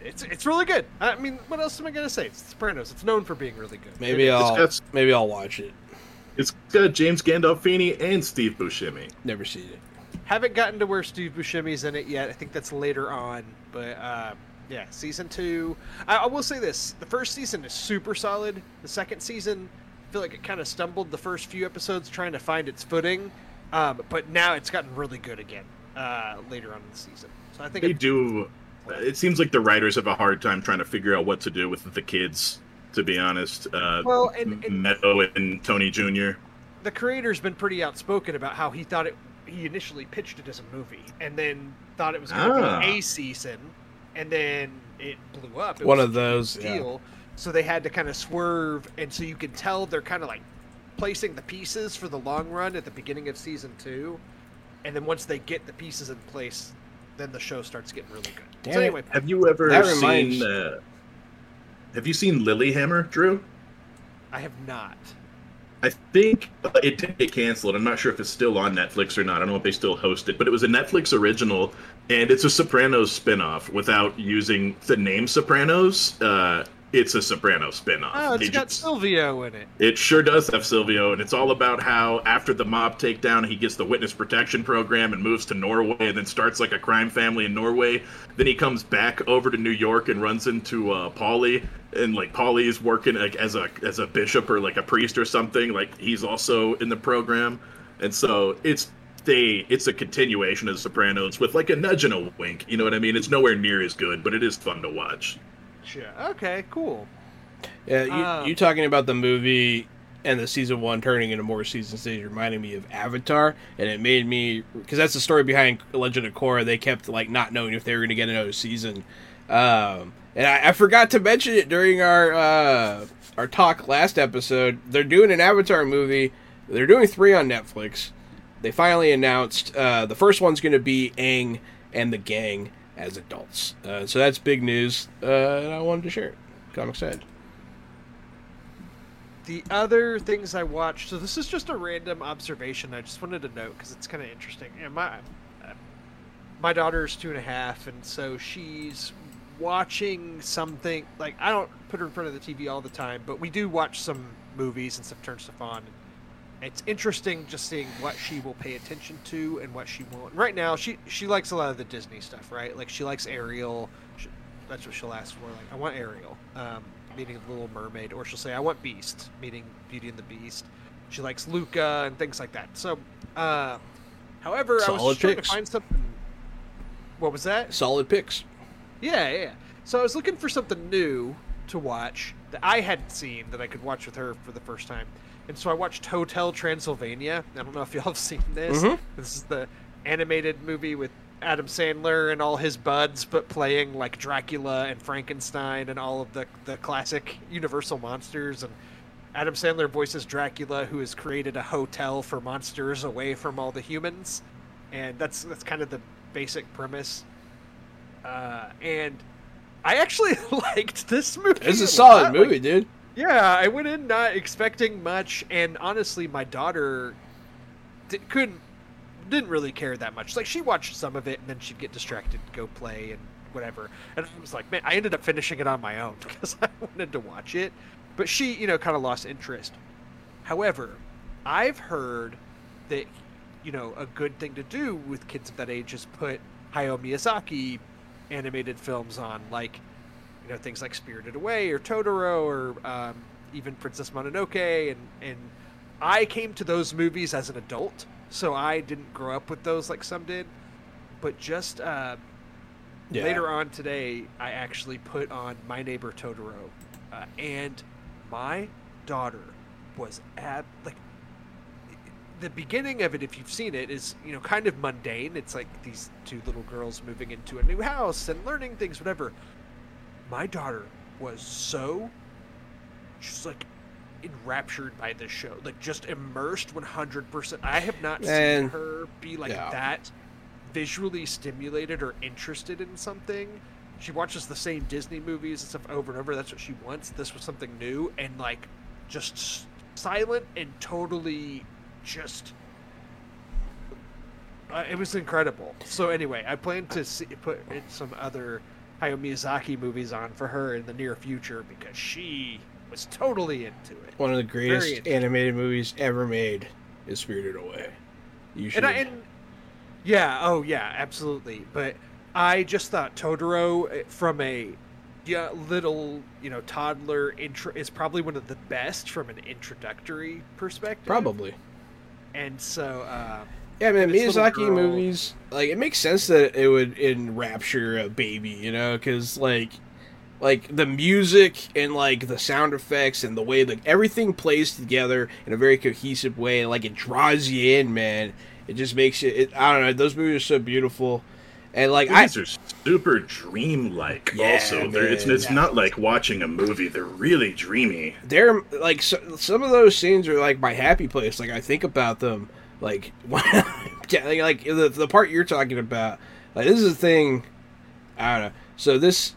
[SPEAKER 3] It's it's really good. I mean, what else am I gonna say? It's Sopranos. It's known for being really good.
[SPEAKER 1] Maybe
[SPEAKER 3] It is.
[SPEAKER 1] I'll
[SPEAKER 2] got-
[SPEAKER 1] maybe I'll watch it.
[SPEAKER 2] It's got James Gandolfini and Steve Buscemi.
[SPEAKER 1] Never seen it.
[SPEAKER 3] Haven't gotten to where Steve Buscemi's in it yet. I think that's later on. But uh, yeah, season two. I, I will say this: the first season is super solid. The second season, I feel like it kind of stumbled the first few episodes trying to find its footing. Um, but now it's gotten really good again uh, later on in the season. So I think
[SPEAKER 2] They
[SPEAKER 3] it,
[SPEAKER 2] do. It seems like the writers have a hard time trying to figure out what to do with the kids. To be honest, uh,
[SPEAKER 3] well, and, and
[SPEAKER 2] Meadow and Tony Jr.
[SPEAKER 3] the creator's been pretty outspoken about how he thought it. He initially pitched it as a movie, and then thought it was going to
[SPEAKER 2] Ah.
[SPEAKER 3] be a season, and then it blew up. It
[SPEAKER 1] One
[SPEAKER 3] was
[SPEAKER 1] of those. Yeah.
[SPEAKER 3] deal. So they had to kind of swerve, and so you can tell they're kind of like placing the pieces for the long run at the beginning of season two, and then once they get the pieces in place, then the show starts getting really good.
[SPEAKER 1] Damn
[SPEAKER 3] so
[SPEAKER 1] it.
[SPEAKER 3] anyway,
[SPEAKER 2] Have you ever
[SPEAKER 1] That
[SPEAKER 2] seen? Uh, have you seen Lilyhammer, Drew?
[SPEAKER 3] I have not.
[SPEAKER 2] I think uh, it did get canceled. I'm not sure if it's still on Netflix or not. I don't know if they still host it, but it was a Netflix original, and it's a Sopranos spinoff without using the name Sopranos. Uh, it's a Sopranos spinoff.
[SPEAKER 3] Oh, it's
[SPEAKER 2] They
[SPEAKER 3] got
[SPEAKER 2] just-
[SPEAKER 3] Silvio in it.
[SPEAKER 2] It sure does have Silvio, and it's all about how after the mob takedown, he gets the witness protection program and moves to Norway, and then starts like a crime family in Norway. Then he comes back over to New York and runs into uh, Paulie, and like Paulie is working like as a as a bishop or like a priest or something. Like he's also in the program, and so it's they it's a continuation of Sopranos with like a nudge and a wink. You know what I mean? It's nowhere near as good, but it is fun to watch.
[SPEAKER 3] Yeah. Okay. Cool.
[SPEAKER 1] Yeah, you,
[SPEAKER 3] Uh,
[SPEAKER 1] you talking about the movie and the season one turning into more season stage reminded me of Avatar, and it made me because that's the story behind Legend of Korra. They kept like not knowing if they were going to get another season, um, and I, I forgot to mention it during our uh, our talk last episode. They're doing an Avatar movie. They're doing three on Netflix. They finally announced uh, the first one's going to be Aang and the gang as adults. Uh, so that's big news, uh, and I wanted to share it. I'm excited.
[SPEAKER 3] The other things I watched, so this is just a random observation. I just wanted to note because it's kind of interesting. And my uh, my daughter's two and a half, and so she's watching something. Like I don't put her in front of the TV all the time, but we do watch some movies and stuff. Turn stuff on. It's interesting just seeing what she will pay attention to and what she won't. Right now, she she likes a lot of the Disney stuff, right? Like she likes Ariel. She, that's what she'll ask for. Like I want Ariel. Um, meaning the Little Mermaid, or she'll say, "I want Beast," meaning Beauty and the Beast. she likes Luca and things like that. So, uh, however, I was
[SPEAKER 1] Solid
[SPEAKER 3] trying to find something. What was that?
[SPEAKER 1] Solid picks.
[SPEAKER 3] Yeah, yeah. So I was looking for something new to watch that I hadn't seen that I could watch with her for the first time. And so I watched Hotel Transylvania. I don't know if y'all have seen this.
[SPEAKER 1] Mhm.
[SPEAKER 3] This is the animated movie with Adam Sandler and all his buds, but playing like Dracula and Frankenstein and all of the, the classic Universal monsters. And Adam Sandler voices Dracula, who has created a hotel for monsters away from all the humans. And that's that's kind of the basic premise. Uh, and I actually [laughs] liked this movie.
[SPEAKER 1] It's a solid
[SPEAKER 3] Like,
[SPEAKER 1] movie, dude.
[SPEAKER 3] Yeah, I went in not expecting much, and honestly, my daughter di- couldn't didn't really care that much. Like she watched some of it, and then she'd get distracted, go play, and whatever. And I was like, man, I ended up finishing it on my own [laughs] because I wanted to watch it, but she, you know, kind of lost interest. However, I've heard that you know a good thing to do with kids of that age is put Hayao Miyazaki animated films on, like you know things like Spirited Away or Totoro or um, even Princess Mononoke, and and I came to those movies as an adult, so I didn't grow up with those like some did. But just uh,
[SPEAKER 1] Yeah.
[SPEAKER 3] later on today, I actually put on My Neighbor Totoro, uh, and my daughter was at like the beginning of it. If you've seen it, is you know kind of mundane. It's like these two little girls moving into a new house and learning things, whatever. My daughter was so she's like enraptured by this show, like just immersed 100%. I have not
[SPEAKER 1] Man.
[SPEAKER 3] seen her be like
[SPEAKER 1] Yeah.
[SPEAKER 3] that visually stimulated or interested in something. She watches the same Disney movies and stuff over and over. That's what she wants. This was something new and like just silent and totally just. Uh, it was incredible. So anyway, I plan to see, put in some other Hayao Miyazaki movies on for her in the near future because she was totally into it.
[SPEAKER 1] One of the greatest animated movies ever made is Spirited Away. You should.
[SPEAKER 3] And, I, and yeah, oh yeah, absolutely. But I just thought Totoro eh, from a yeah, little you know toddler intro is probably one of the best from an introductory perspective.
[SPEAKER 1] probably.
[SPEAKER 3] And so uh,
[SPEAKER 1] Yeah, man, Miyazaki movies like it makes sense that it would enrapture a baby, you know, because like, like the music and like the sound effects and the way like everything plays together in a very cohesive way, like it draws you in, man. It just makes it. it I don't know. Those movies are so beautiful, and like I,
[SPEAKER 2] These are super dreamlike.
[SPEAKER 1] Yeah,
[SPEAKER 2] also, They're, it's
[SPEAKER 1] man.
[SPEAKER 2] it's not like watching a movie. They're really dreamy.
[SPEAKER 1] they're like so, some of those scenes are like my happy place. Like I think about them, [laughs] like like the the part you're talking about. Like this is the thing. I don't know. So this,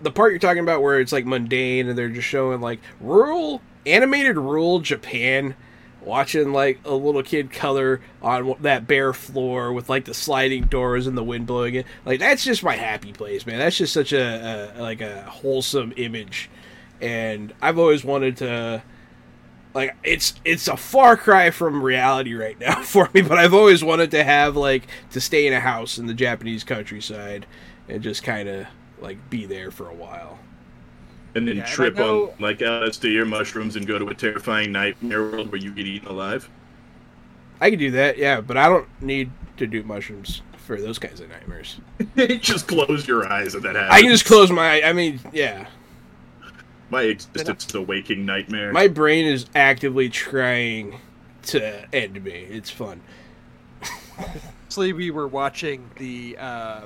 [SPEAKER 1] the part you're talking about where it's like mundane and they're just showing like rural animated rural Japan. Watching like a little kid color on that bare floor with like the sliding doors and the wind blowing it, like that's just my happy place, man. That's just such a, a like a wholesome image and I've always wanted to like it's it's a far cry from reality right now [laughs] for me, but I've always wanted to have like to stay in a house in the Japanese countryside and just kind of like be there for a while.
[SPEAKER 2] And then
[SPEAKER 3] Yeah, and
[SPEAKER 2] trip
[SPEAKER 3] know-
[SPEAKER 2] on like uh, LSD or mushrooms and go to a terrifying nightmare world where you get eaten alive.
[SPEAKER 1] I can do that, yeah, but I don't need to do mushrooms for those kinds of nightmares. [laughs]
[SPEAKER 2] just close your eyes and that happens.
[SPEAKER 1] I can just close my I mean, yeah.
[SPEAKER 2] My existence is a waking nightmare.
[SPEAKER 1] My brain is actively trying to end me. It's fun.
[SPEAKER 3] actually we were watching the uh,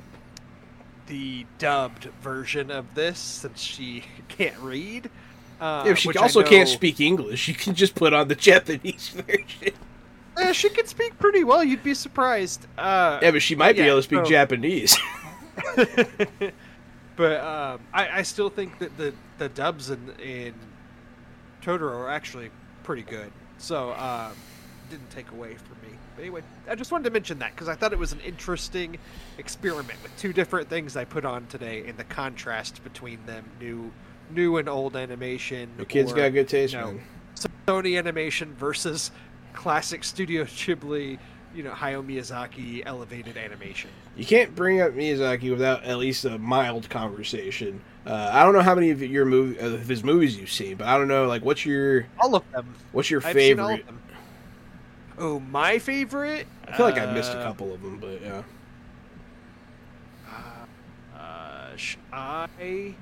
[SPEAKER 3] the dubbed version of this since she [laughs] can't read. Uh,
[SPEAKER 1] if she
[SPEAKER 3] which I
[SPEAKER 1] also can't speak English, you can just put on the [laughs] Japanese [laughs] version.
[SPEAKER 3] Eh, she can speak pretty well. You'd be surprised. Uh,
[SPEAKER 1] Yeah, but she might be
[SPEAKER 3] Yeah,
[SPEAKER 1] able to speak
[SPEAKER 3] so-
[SPEAKER 1] Japanese.
[SPEAKER 3] But um, I, I still think that the, the dubs in, in Totoro are actually pretty good. So um, didn't take away from me. But anyway, I just wanted to mention that because I thought it was an interesting experiment with two different things I put on today and the contrast between them new new and old animation.
[SPEAKER 1] The kid's
[SPEAKER 3] or,
[SPEAKER 1] got good taste,
[SPEAKER 3] no.
[SPEAKER 1] man.
[SPEAKER 3] Sony animation versus [laughs] classic Studio Ghibli you know Hayao Miyazaki elevated animation.
[SPEAKER 1] You can't bring up Miyazaki without at least a mild conversation. Uh, I don't know how many of your movie of his movies you've seen, but I don't know like what's your
[SPEAKER 3] All of them.
[SPEAKER 1] what's your
[SPEAKER 3] I've seen all
[SPEAKER 1] favorite?
[SPEAKER 3] of them. Oh, my favorite.
[SPEAKER 1] I feel like I missed a
[SPEAKER 3] Uh,
[SPEAKER 1] couple of them, but yeah.
[SPEAKER 3] Uh, sh- I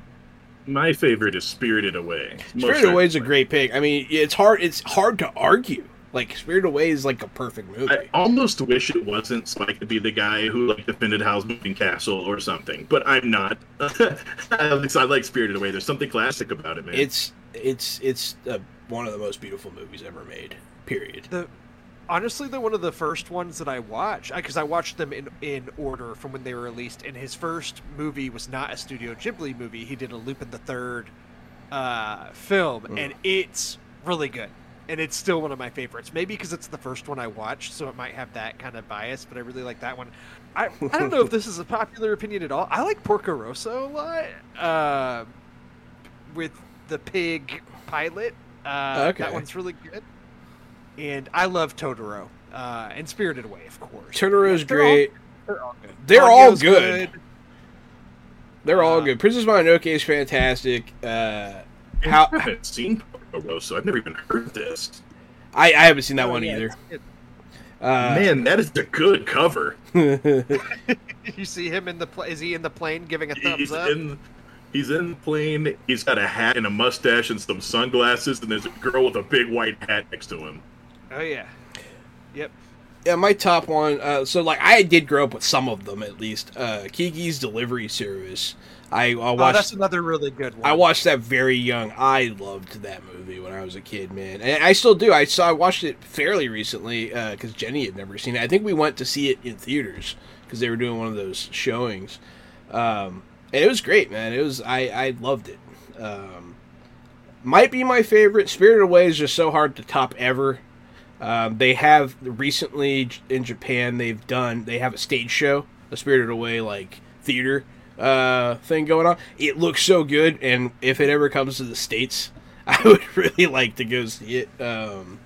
[SPEAKER 2] My favorite is Spirited Away.
[SPEAKER 1] Spirited Away is a great pick. I mean, it's hard. It's hard to argue. Like Spirited Away is like a perfect movie.
[SPEAKER 2] I almost wish it wasn't so I could be the guy who like defended Howl's Moving Castle or something, but I'm not. [laughs] At least I like Spirited Away. There's something classic about it, man.
[SPEAKER 1] It's it's it's uh, one of the most beautiful movies ever made. Period.
[SPEAKER 3] the honestly the one of the first ones that I watched because I watched them in in order from when they were released. And his first movie was not a Studio Ghibli movie. He did a Lupin the Third uh, film,
[SPEAKER 1] Mm.
[SPEAKER 3] and it's really good. And it's still one of my favorites. Maybe because it's the first one I watched, so it might have that kind of bias. But I really like that one. I I don't know if this is a popular opinion at all. I like Porco Rosso a lot. Uh, with the pig pilot. Uh,
[SPEAKER 1] Okay.
[SPEAKER 3] That one's really good. And I love Totoro. Uh, and Spirited Away, of course.
[SPEAKER 1] Totoro's
[SPEAKER 3] Yeah, they're all-
[SPEAKER 1] great.
[SPEAKER 3] they're all good.
[SPEAKER 1] They're all
[SPEAKER 3] Ponyo's
[SPEAKER 1] good. They're all
[SPEAKER 3] Uh,
[SPEAKER 1] good. Princess Mononoke is fantastic. Uh,
[SPEAKER 2] I
[SPEAKER 1] how
[SPEAKER 2] haven't seen Porco so I've never even heard this.
[SPEAKER 1] I, I haven't seen that
[SPEAKER 3] Oh,
[SPEAKER 1] one
[SPEAKER 3] yeah,
[SPEAKER 1] either.
[SPEAKER 3] it's good.
[SPEAKER 1] Uh,
[SPEAKER 2] Man, that is a good cover. [laughs] [laughs]
[SPEAKER 3] you see him in the pla Is he in the plane giving a thumbs
[SPEAKER 2] He's
[SPEAKER 3] up?
[SPEAKER 2] in, he's in the plane. He's got a hat and a mustache and some sunglasses, and there's a girl with a big white hat next to him.
[SPEAKER 3] Oh yeah. Yep.
[SPEAKER 1] yeah, my top one. Uh, so like I did grow up with some of them at least. Uh, Kiki's Delivery Service. I, I
[SPEAKER 3] Oh,
[SPEAKER 1] watched.
[SPEAKER 3] that's another really good one.
[SPEAKER 1] I watched that very young. I loved that movie when I was a kid, man, and I still do. I saw. I watched it fairly recently because Jenny had never seen it. I think we went to see it in theaters because they were doing one of those showings, um, and it was great, man. It was. I I loved it. Um, might be my favorite. Spirited Away is just so hard to top ever. Um, they have recently in Japan. They've done. They have a stage show, a Spirited Away like theater uh, thing going on. It looks so good, and if it ever comes to the states, [laughs] I would really like to go see it. Um,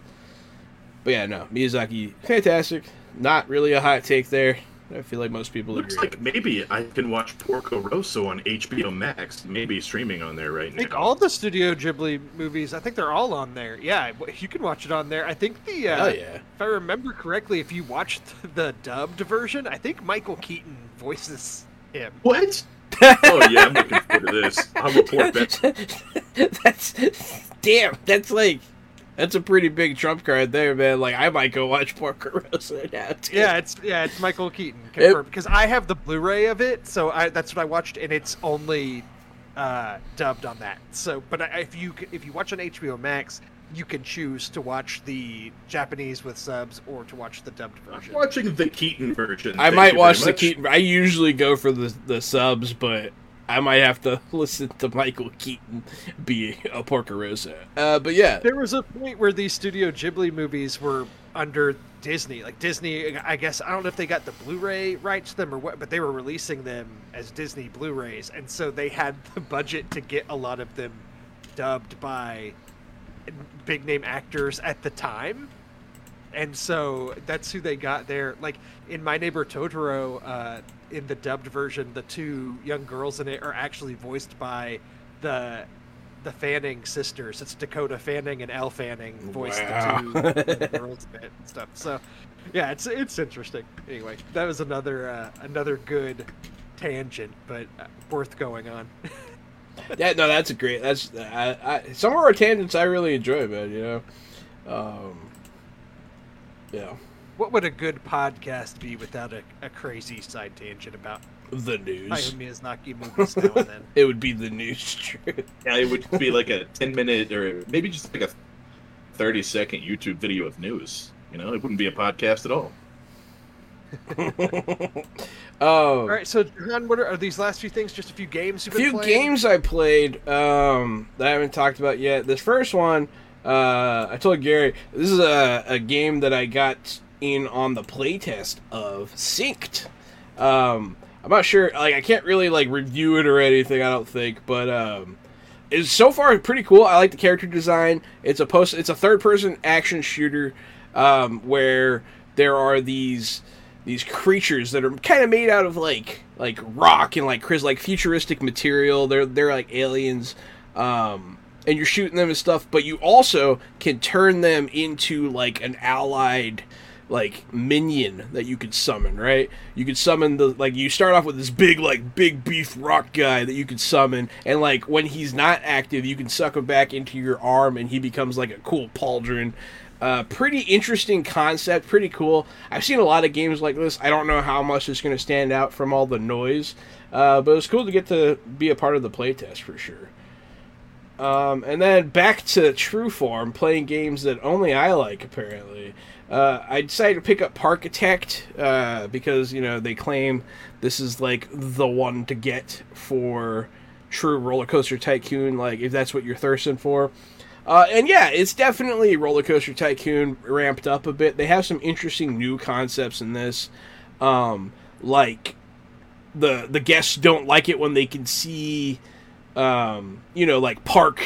[SPEAKER 1] but yeah, no, Miyazaki, fantastic. Not really a hot take there. I feel like most people
[SPEAKER 2] Looks
[SPEAKER 1] agree.
[SPEAKER 2] like maybe I can watch Porco Rosso on HBO Max. Maybe streaming on there right now.
[SPEAKER 3] I think all the Studio Ghibli movies. I think they're all on there. Yeah, you can watch it on there. I think the. Uh,
[SPEAKER 1] yeah.
[SPEAKER 3] If I remember correctly, if you watched [laughs] the dubbed version, I think Michael Keaton voices him.
[SPEAKER 2] What? [laughs] oh yeah, I'm looking forward to this. I'll report back.
[SPEAKER 1] that's damn. That's like that's a pretty big trump card there, man. Like I might go watch Porco Rosso now. Too.
[SPEAKER 3] Yeah, it's yeah, it's Michael Keaton confirmed because I have the Blu-ray of it, so I, that's what I watched, and it's only uh, dubbed on that. So, but if you if you watch on HBO Max, you can choose to watch the Japanese with subs or to watch the dubbed
[SPEAKER 2] I'm
[SPEAKER 3] version.
[SPEAKER 2] watching the Keaton version.
[SPEAKER 1] I might watch the
[SPEAKER 2] much.
[SPEAKER 1] Keaton. I usually go for the the subs, but I might have to [laughs] listen to Michael Keaton be a Porco Rosso. Uh, but yeah,
[SPEAKER 3] There was a point where these Studio Ghibli movies were under Disney. Like Disney, I guess I don't know if they got the Blu-ray rights to them or what, but they were releasing them as Disney Blu-rays, and so they had the budget to get a lot of them dubbed by big name actors at the time. And so that's who they got there. Like in My Neighbor Totoro, uh, in the dubbed version, the two young girls in it are actually voiced by the the Fanning sisters. It's Dakota Fanning and Elle Fanning voice
[SPEAKER 1] Wow.
[SPEAKER 3] the two girls in it and stuff. So yeah, it's it's interesting. Anyway, that was another uh, another good tangent, but uh, worth going on. [laughs]
[SPEAKER 1] yeah, no, that's a great. That's I, I, some of our tangents I really enjoy, man. You know, um, yeah,
[SPEAKER 3] What would a good podcast be without a, a crazy side tangent about
[SPEAKER 1] the
[SPEAKER 3] Hayao
[SPEAKER 1] news.
[SPEAKER 3] Miyazaki movies now and then? [laughs]
[SPEAKER 1] It would be the news. [laughs] True.
[SPEAKER 2] Yeah, it would be like a 10 minute or maybe just like a 30 second YouTube video of news. You know, it wouldn't be a podcast at all. [laughs]
[SPEAKER 1] Oh,
[SPEAKER 3] All right, so John, what are, are these last few things? Just a few games
[SPEAKER 1] a
[SPEAKER 3] you've been
[SPEAKER 1] few
[SPEAKER 3] playing?
[SPEAKER 1] games I played um, that I haven't talked about yet. This first one, uh, I told Gary, this is a, a game that I got in on the playtest of Synced. Um, I'm not sure, like I can't really like review it or anything. I don't think, but um, it's so far pretty cool. I like the character design. It's a post. It's a third person action shooter um, where there are these these creatures that are kind of made out of like like rock and like Chris like futuristic material. They're they're like aliens, um, and you're shooting them and stuff. But you also can turn them into like an allied like minion that you could summon, right? You could summon the like you start off with this big like big beef rock guy that you could summon and like when he's not active, you can suck him back into your arm and he becomes like a cool pauldron. Uh, pretty interesting concept, pretty cool. I've seen a lot of games like this. I don't know how much it's going to stand out from all the noise, uh, but it's cool to get to be a part of the playtest for sure. Um, and then back to true form, playing games that only I like apparently. Uh, I decided to pick up Parkitect uh, because you know they claim this is like the one to get for true roller coaster tycoon. Like if that's what you're thirsting for, uh, and yeah, it's definitely roller coaster tycoon ramped up a bit. They have some interesting new concepts in this, um, like the the guests don't like it when they can see, um, you know, like park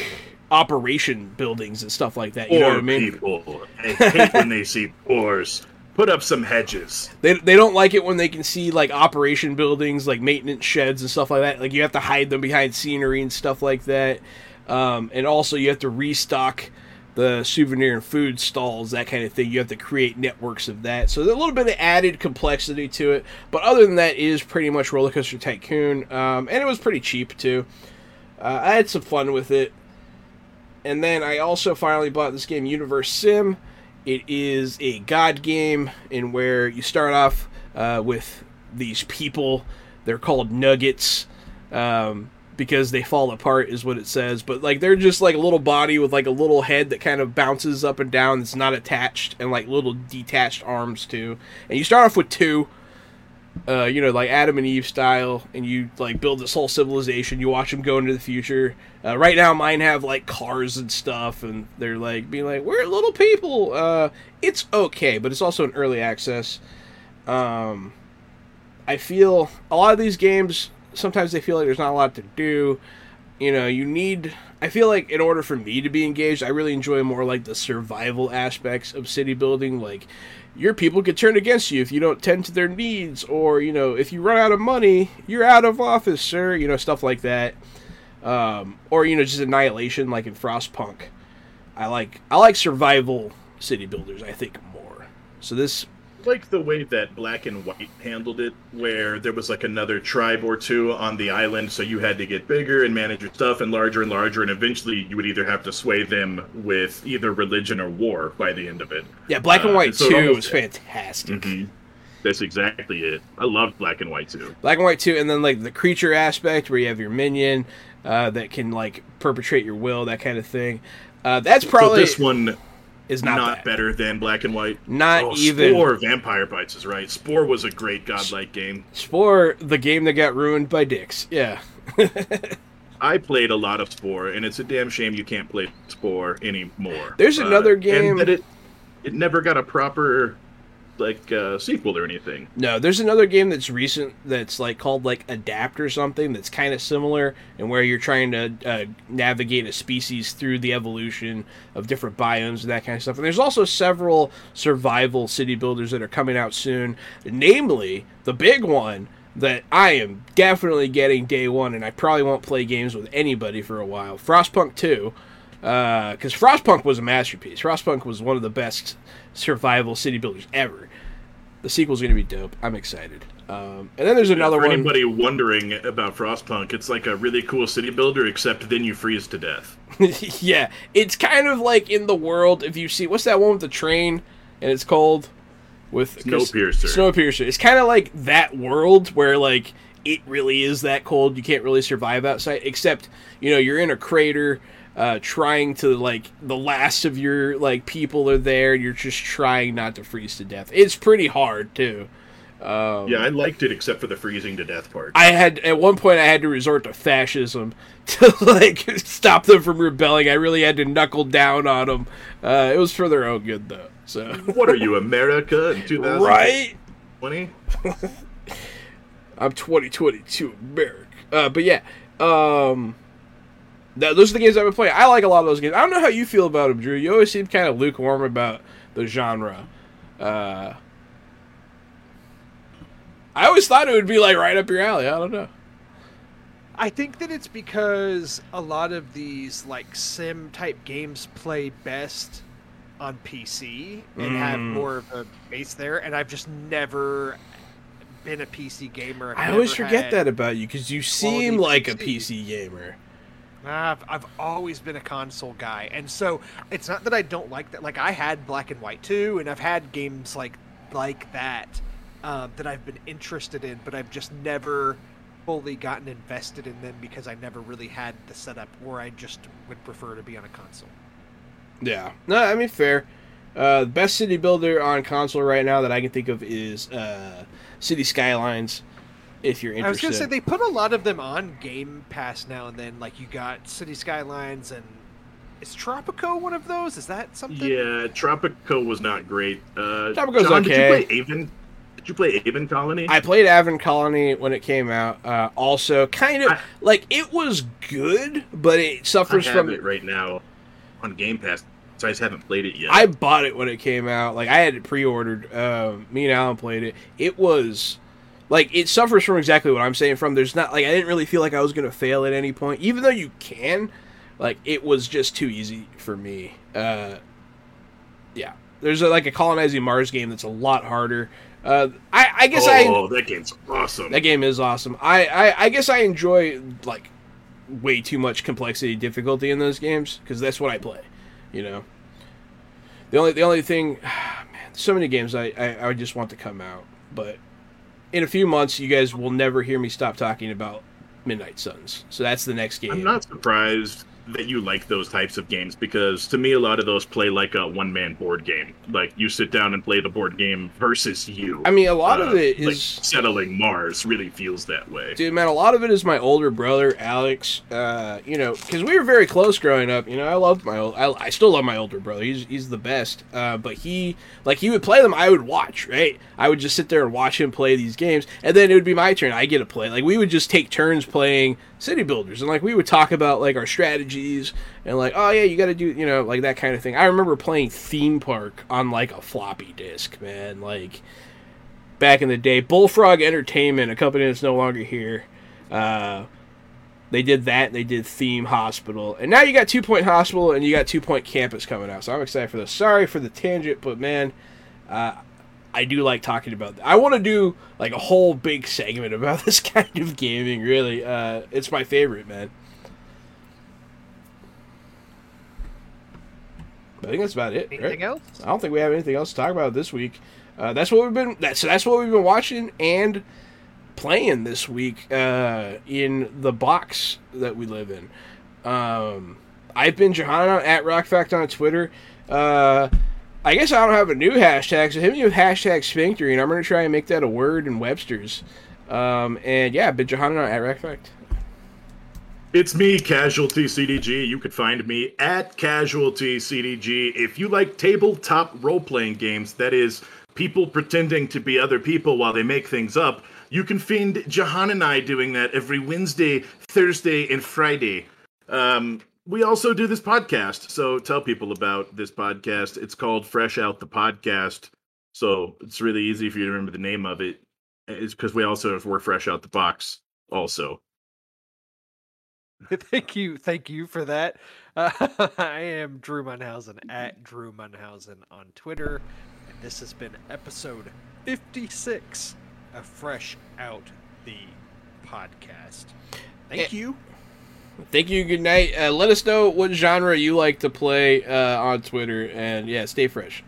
[SPEAKER 1] operation buildings and stuff like that. You know what I mean?
[SPEAKER 2] people. I hate when they see [laughs] poors. Put up some hedges.
[SPEAKER 1] They, they don't like it when they can see like operation buildings, like maintenance sheds and stuff like that. Like you have to hide them behind scenery and stuff like that. Um, and also you have to restock the souvenir and food stalls, that kind of thing. You have to create networks of that. So there's a little bit of added complexity to it. But other than that, it is pretty much Roller Coaster Tycoon. Um, and it was pretty cheap too. Uh, I had some fun with it. And then I also finally bought this game, Universim. It is a god game in where you start off uh, with these people. They're called nuggets um, because they fall apart, is what it says. But like they're just like a little body with like a little head that kind of bounces up and down. That's not attached, and like little detached arms too. And you start off with two. Uh, you know, like Adam and Eve style, and you like build this whole civilization. You watch them go into the future. Uh, right now, mine have like cars and stuff, and they're like being like, "We're little people." Uh, it's okay, but it's also an early access. Um, I feel a lot of these games sometimes they feel like there's not a lot to do. You know, you need. I feel like in order for me to be engaged, I really enjoy more like the survival aspects of city building. Like, your people could turn against you if you don't tend to their needs, or you know, if you run out of money, you're out of office, sir. You know, stuff like that. Um, or you know, just annihilation, like in Frostpunk. I like I like survival city builders. I think more. So this
[SPEAKER 2] like the way that Black and White handled it, where there was like another tribe or two on the island, so you had to get bigger and manage your stuff and larger and larger, and eventually you would either have to sway them with either religion or war by the end of it.
[SPEAKER 1] Yeah, Black and
[SPEAKER 2] Uh,
[SPEAKER 1] White
[SPEAKER 2] so
[SPEAKER 1] 2
[SPEAKER 2] almost-
[SPEAKER 1] was fantastic.
[SPEAKER 2] Mhm. That's exactly it. I loved Black and White too.
[SPEAKER 1] Black and White 2, and then like the creature aspect where you have your minion uh, that can like perpetrate your will, that kind of thing. Uh, that's probably
[SPEAKER 2] so this one
[SPEAKER 1] is
[SPEAKER 2] not,
[SPEAKER 1] not,
[SPEAKER 2] better than Black and White.
[SPEAKER 1] Not
[SPEAKER 2] oh,
[SPEAKER 1] even
[SPEAKER 2] Spore Vampire Bites is right. Spore was a great godlike game.
[SPEAKER 1] Spore, the game that got ruined by dicks. Yeah. [laughs]
[SPEAKER 2] I played a lot of Spore, and it's a damn shame you can't play Spore anymore.
[SPEAKER 1] There's uh, another
[SPEAKER 2] and
[SPEAKER 1] game-
[SPEAKER 2] that it it never got a proper like uh, sequel or anything.
[SPEAKER 1] No, there's another game that's recent that's like called like Adapt or something that's kind of similar and where you're trying to uh, navigate a species through the evolution of different biomes and that kind of stuff. And there's also several survival city builders that are coming out soon, namely the big one that I am definitely getting day one, and I probably won't play games with anybody for a while. Frostpunk 2, because Frostpunk was a masterpiece. Frostpunk was one of the best survival city builders ever. The sequel's going to be dope. I'm excited. Um, and then there's another
[SPEAKER 2] For
[SPEAKER 1] one.
[SPEAKER 2] anybody wondering about Frostpunk, it's like a really cool city builder, except then you freeze to death. [laughs]
[SPEAKER 1] yeah, it's kind of like in the world. If you see, what's that one with the train, and it's called with
[SPEAKER 2] Snowpiercer.
[SPEAKER 1] Snowpiercer. It's kind of like that world where like it really is that cold. You can't really survive outside, except you know you're in a crater. Uh, trying to like the last of your like people are there and you're just trying not to freeze to death it's pretty hard too um,
[SPEAKER 2] Yeah, I liked it except for the freezing to death part.
[SPEAKER 1] I had at one point I had to resort to fascism [laughs] to like stop them from rebelling. I really had to knuckle down on them. Uh, it was for their own good though. So
[SPEAKER 2] what are you, America in 2020? [laughs]
[SPEAKER 1] I'm 2022 America. Uh, but yeah, um, that, those are the games I've been playing. I like a lot of those games. I don't know how you feel about them, Drew. You always seem kind of lukewarm about the genre. Uh, I always thought it would be like right up your alley. I don't know.
[SPEAKER 3] I think that it's because a lot of these like sim type games play best on PC and have
[SPEAKER 1] Mm.
[SPEAKER 3] more of a base there, and I've just never been a PC gamer.
[SPEAKER 1] I always forget that about you because you seem like a
[SPEAKER 3] PC.
[SPEAKER 1] PC gamer.
[SPEAKER 3] I've, I've always been a console guy, and so it's not that I don't like that. Like I had Black and White too, and I've had games like like that um, that I've been interested in, but I've just never fully gotten invested in them because I never really had the setup, or I just would prefer to be on a console.
[SPEAKER 1] Yeah. No, I mean fair. Uh, the best city builder on console right now that I can think of is uh, City Skylines. If you're interested.
[SPEAKER 3] I was gonna say they put a lot of them on Game Pass now and then. Like you got City Skylines and is Tropico one of those? Is that something?
[SPEAKER 2] Yeah, Tropico was not great. Uh,
[SPEAKER 1] Tropico's
[SPEAKER 2] John,
[SPEAKER 1] okay.
[SPEAKER 2] Did you play Aven? Did you play Aven Colony?
[SPEAKER 1] I played Aven Colony when it came out. Uh, also, kind of
[SPEAKER 2] I-
[SPEAKER 1] like it was good, but it
[SPEAKER 2] I
[SPEAKER 1] suffers
[SPEAKER 2] have
[SPEAKER 1] from.
[SPEAKER 2] it right now on Game Pass. So I just haven't played it yet.
[SPEAKER 1] I bought it when it came out. Like I had it pre-ordered. Um, me and Alan played it. It was like it suffers from exactly what I'm saying. From there's not like I didn't really feel like I was gonna fail at any point, even though you can. Like it was just too easy for me. Uh, yeah, there's a, like a colonizing Mars game that's a lot harder. Uh, I, I guess I
[SPEAKER 2] oh, that game's awesome.
[SPEAKER 1] that game is awesome. I, I, I guess I enjoy like way too much complexity difficulty in those games because that's what I play. You know. The only the only thing, [sighs] man, so many games I, I I just want to come out, but in a few months you guys will never hear me stop talking about Midnight Suns. So that's the next game.
[SPEAKER 2] I'm not surprised that you like those types of games because to me a lot of those play like a one man board game. Like you sit down and play the board game versus you.
[SPEAKER 1] I mean, a lot of
[SPEAKER 2] Uh,
[SPEAKER 1] it
[SPEAKER 2] like settling Mars really feels that way.
[SPEAKER 1] Dude, man, a lot of it is my older brother, Alex. Uh, you know, because we were very close growing up. You know, I loved my old, I, I still love my older brother. He's he's the best. Uh, but he, like, he would play them. I would watch. Right, I would just sit there and watch him play these games, and then it would be my turn. I get to play. Like, we would just take turns playing city builders, and like we would talk about like our strategies and like, oh yeah, you got to do, you know, like that kind of thing. I remember playing Theme Park on like a floppy disk, man. Like back in the day. Bullfrog Entertainment, a company that's no longer here. Uh, they did that. They did Theme Hospital, and now you got Two Point Hospital and you got Two Point Campus coming out. So I'm excited for this. Sorry for the tangent, but man, uh, I do like talking about. That. I want to do like a whole big segment about [laughs] this kind of gaming. Really, uh, it's my favorite, man. I think that's about it. right?
[SPEAKER 3] Anything else?
[SPEAKER 1] I don't think we have anything else to talk about this week. Uh, that's what we've been. That's that's what we've been watching and playing this week uh, in the box that we live in. Um, I've been Johanna at RockFact on Twitter. Uh, I guess I don't have a new hashtag, so hit me with hashtag Sphincter, and I'm gonna try and make that a word in Webster's. Um, and yeah, been Johanna at RockFact.
[SPEAKER 2] It's me, Casualty CDG. You could find me at Casualty CDG. If you like tabletop role playing games, that is, people pretending to be other people while they make things up, you can find Jahan and I doing that every Wednesday, Thursday, and Friday. Um, we also do this podcast, so tell people about this podcast. It's called Fresh Out the Podcast. So it's really easy for you to remember the name of it. It's because we also we're fresh out the box, also. [laughs]
[SPEAKER 3] thank you, thank you for that. Uh, [laughs] I am Drew Munhausen at Drew Munhausen on Twitter, and this has been episode 56 of Fresh Out the Podcast. Thank you.
[SPEAKER 1] Thank you. Good night. Uh, let us know what genre you like to play uh, on Twitter, and yeah, stay fresh.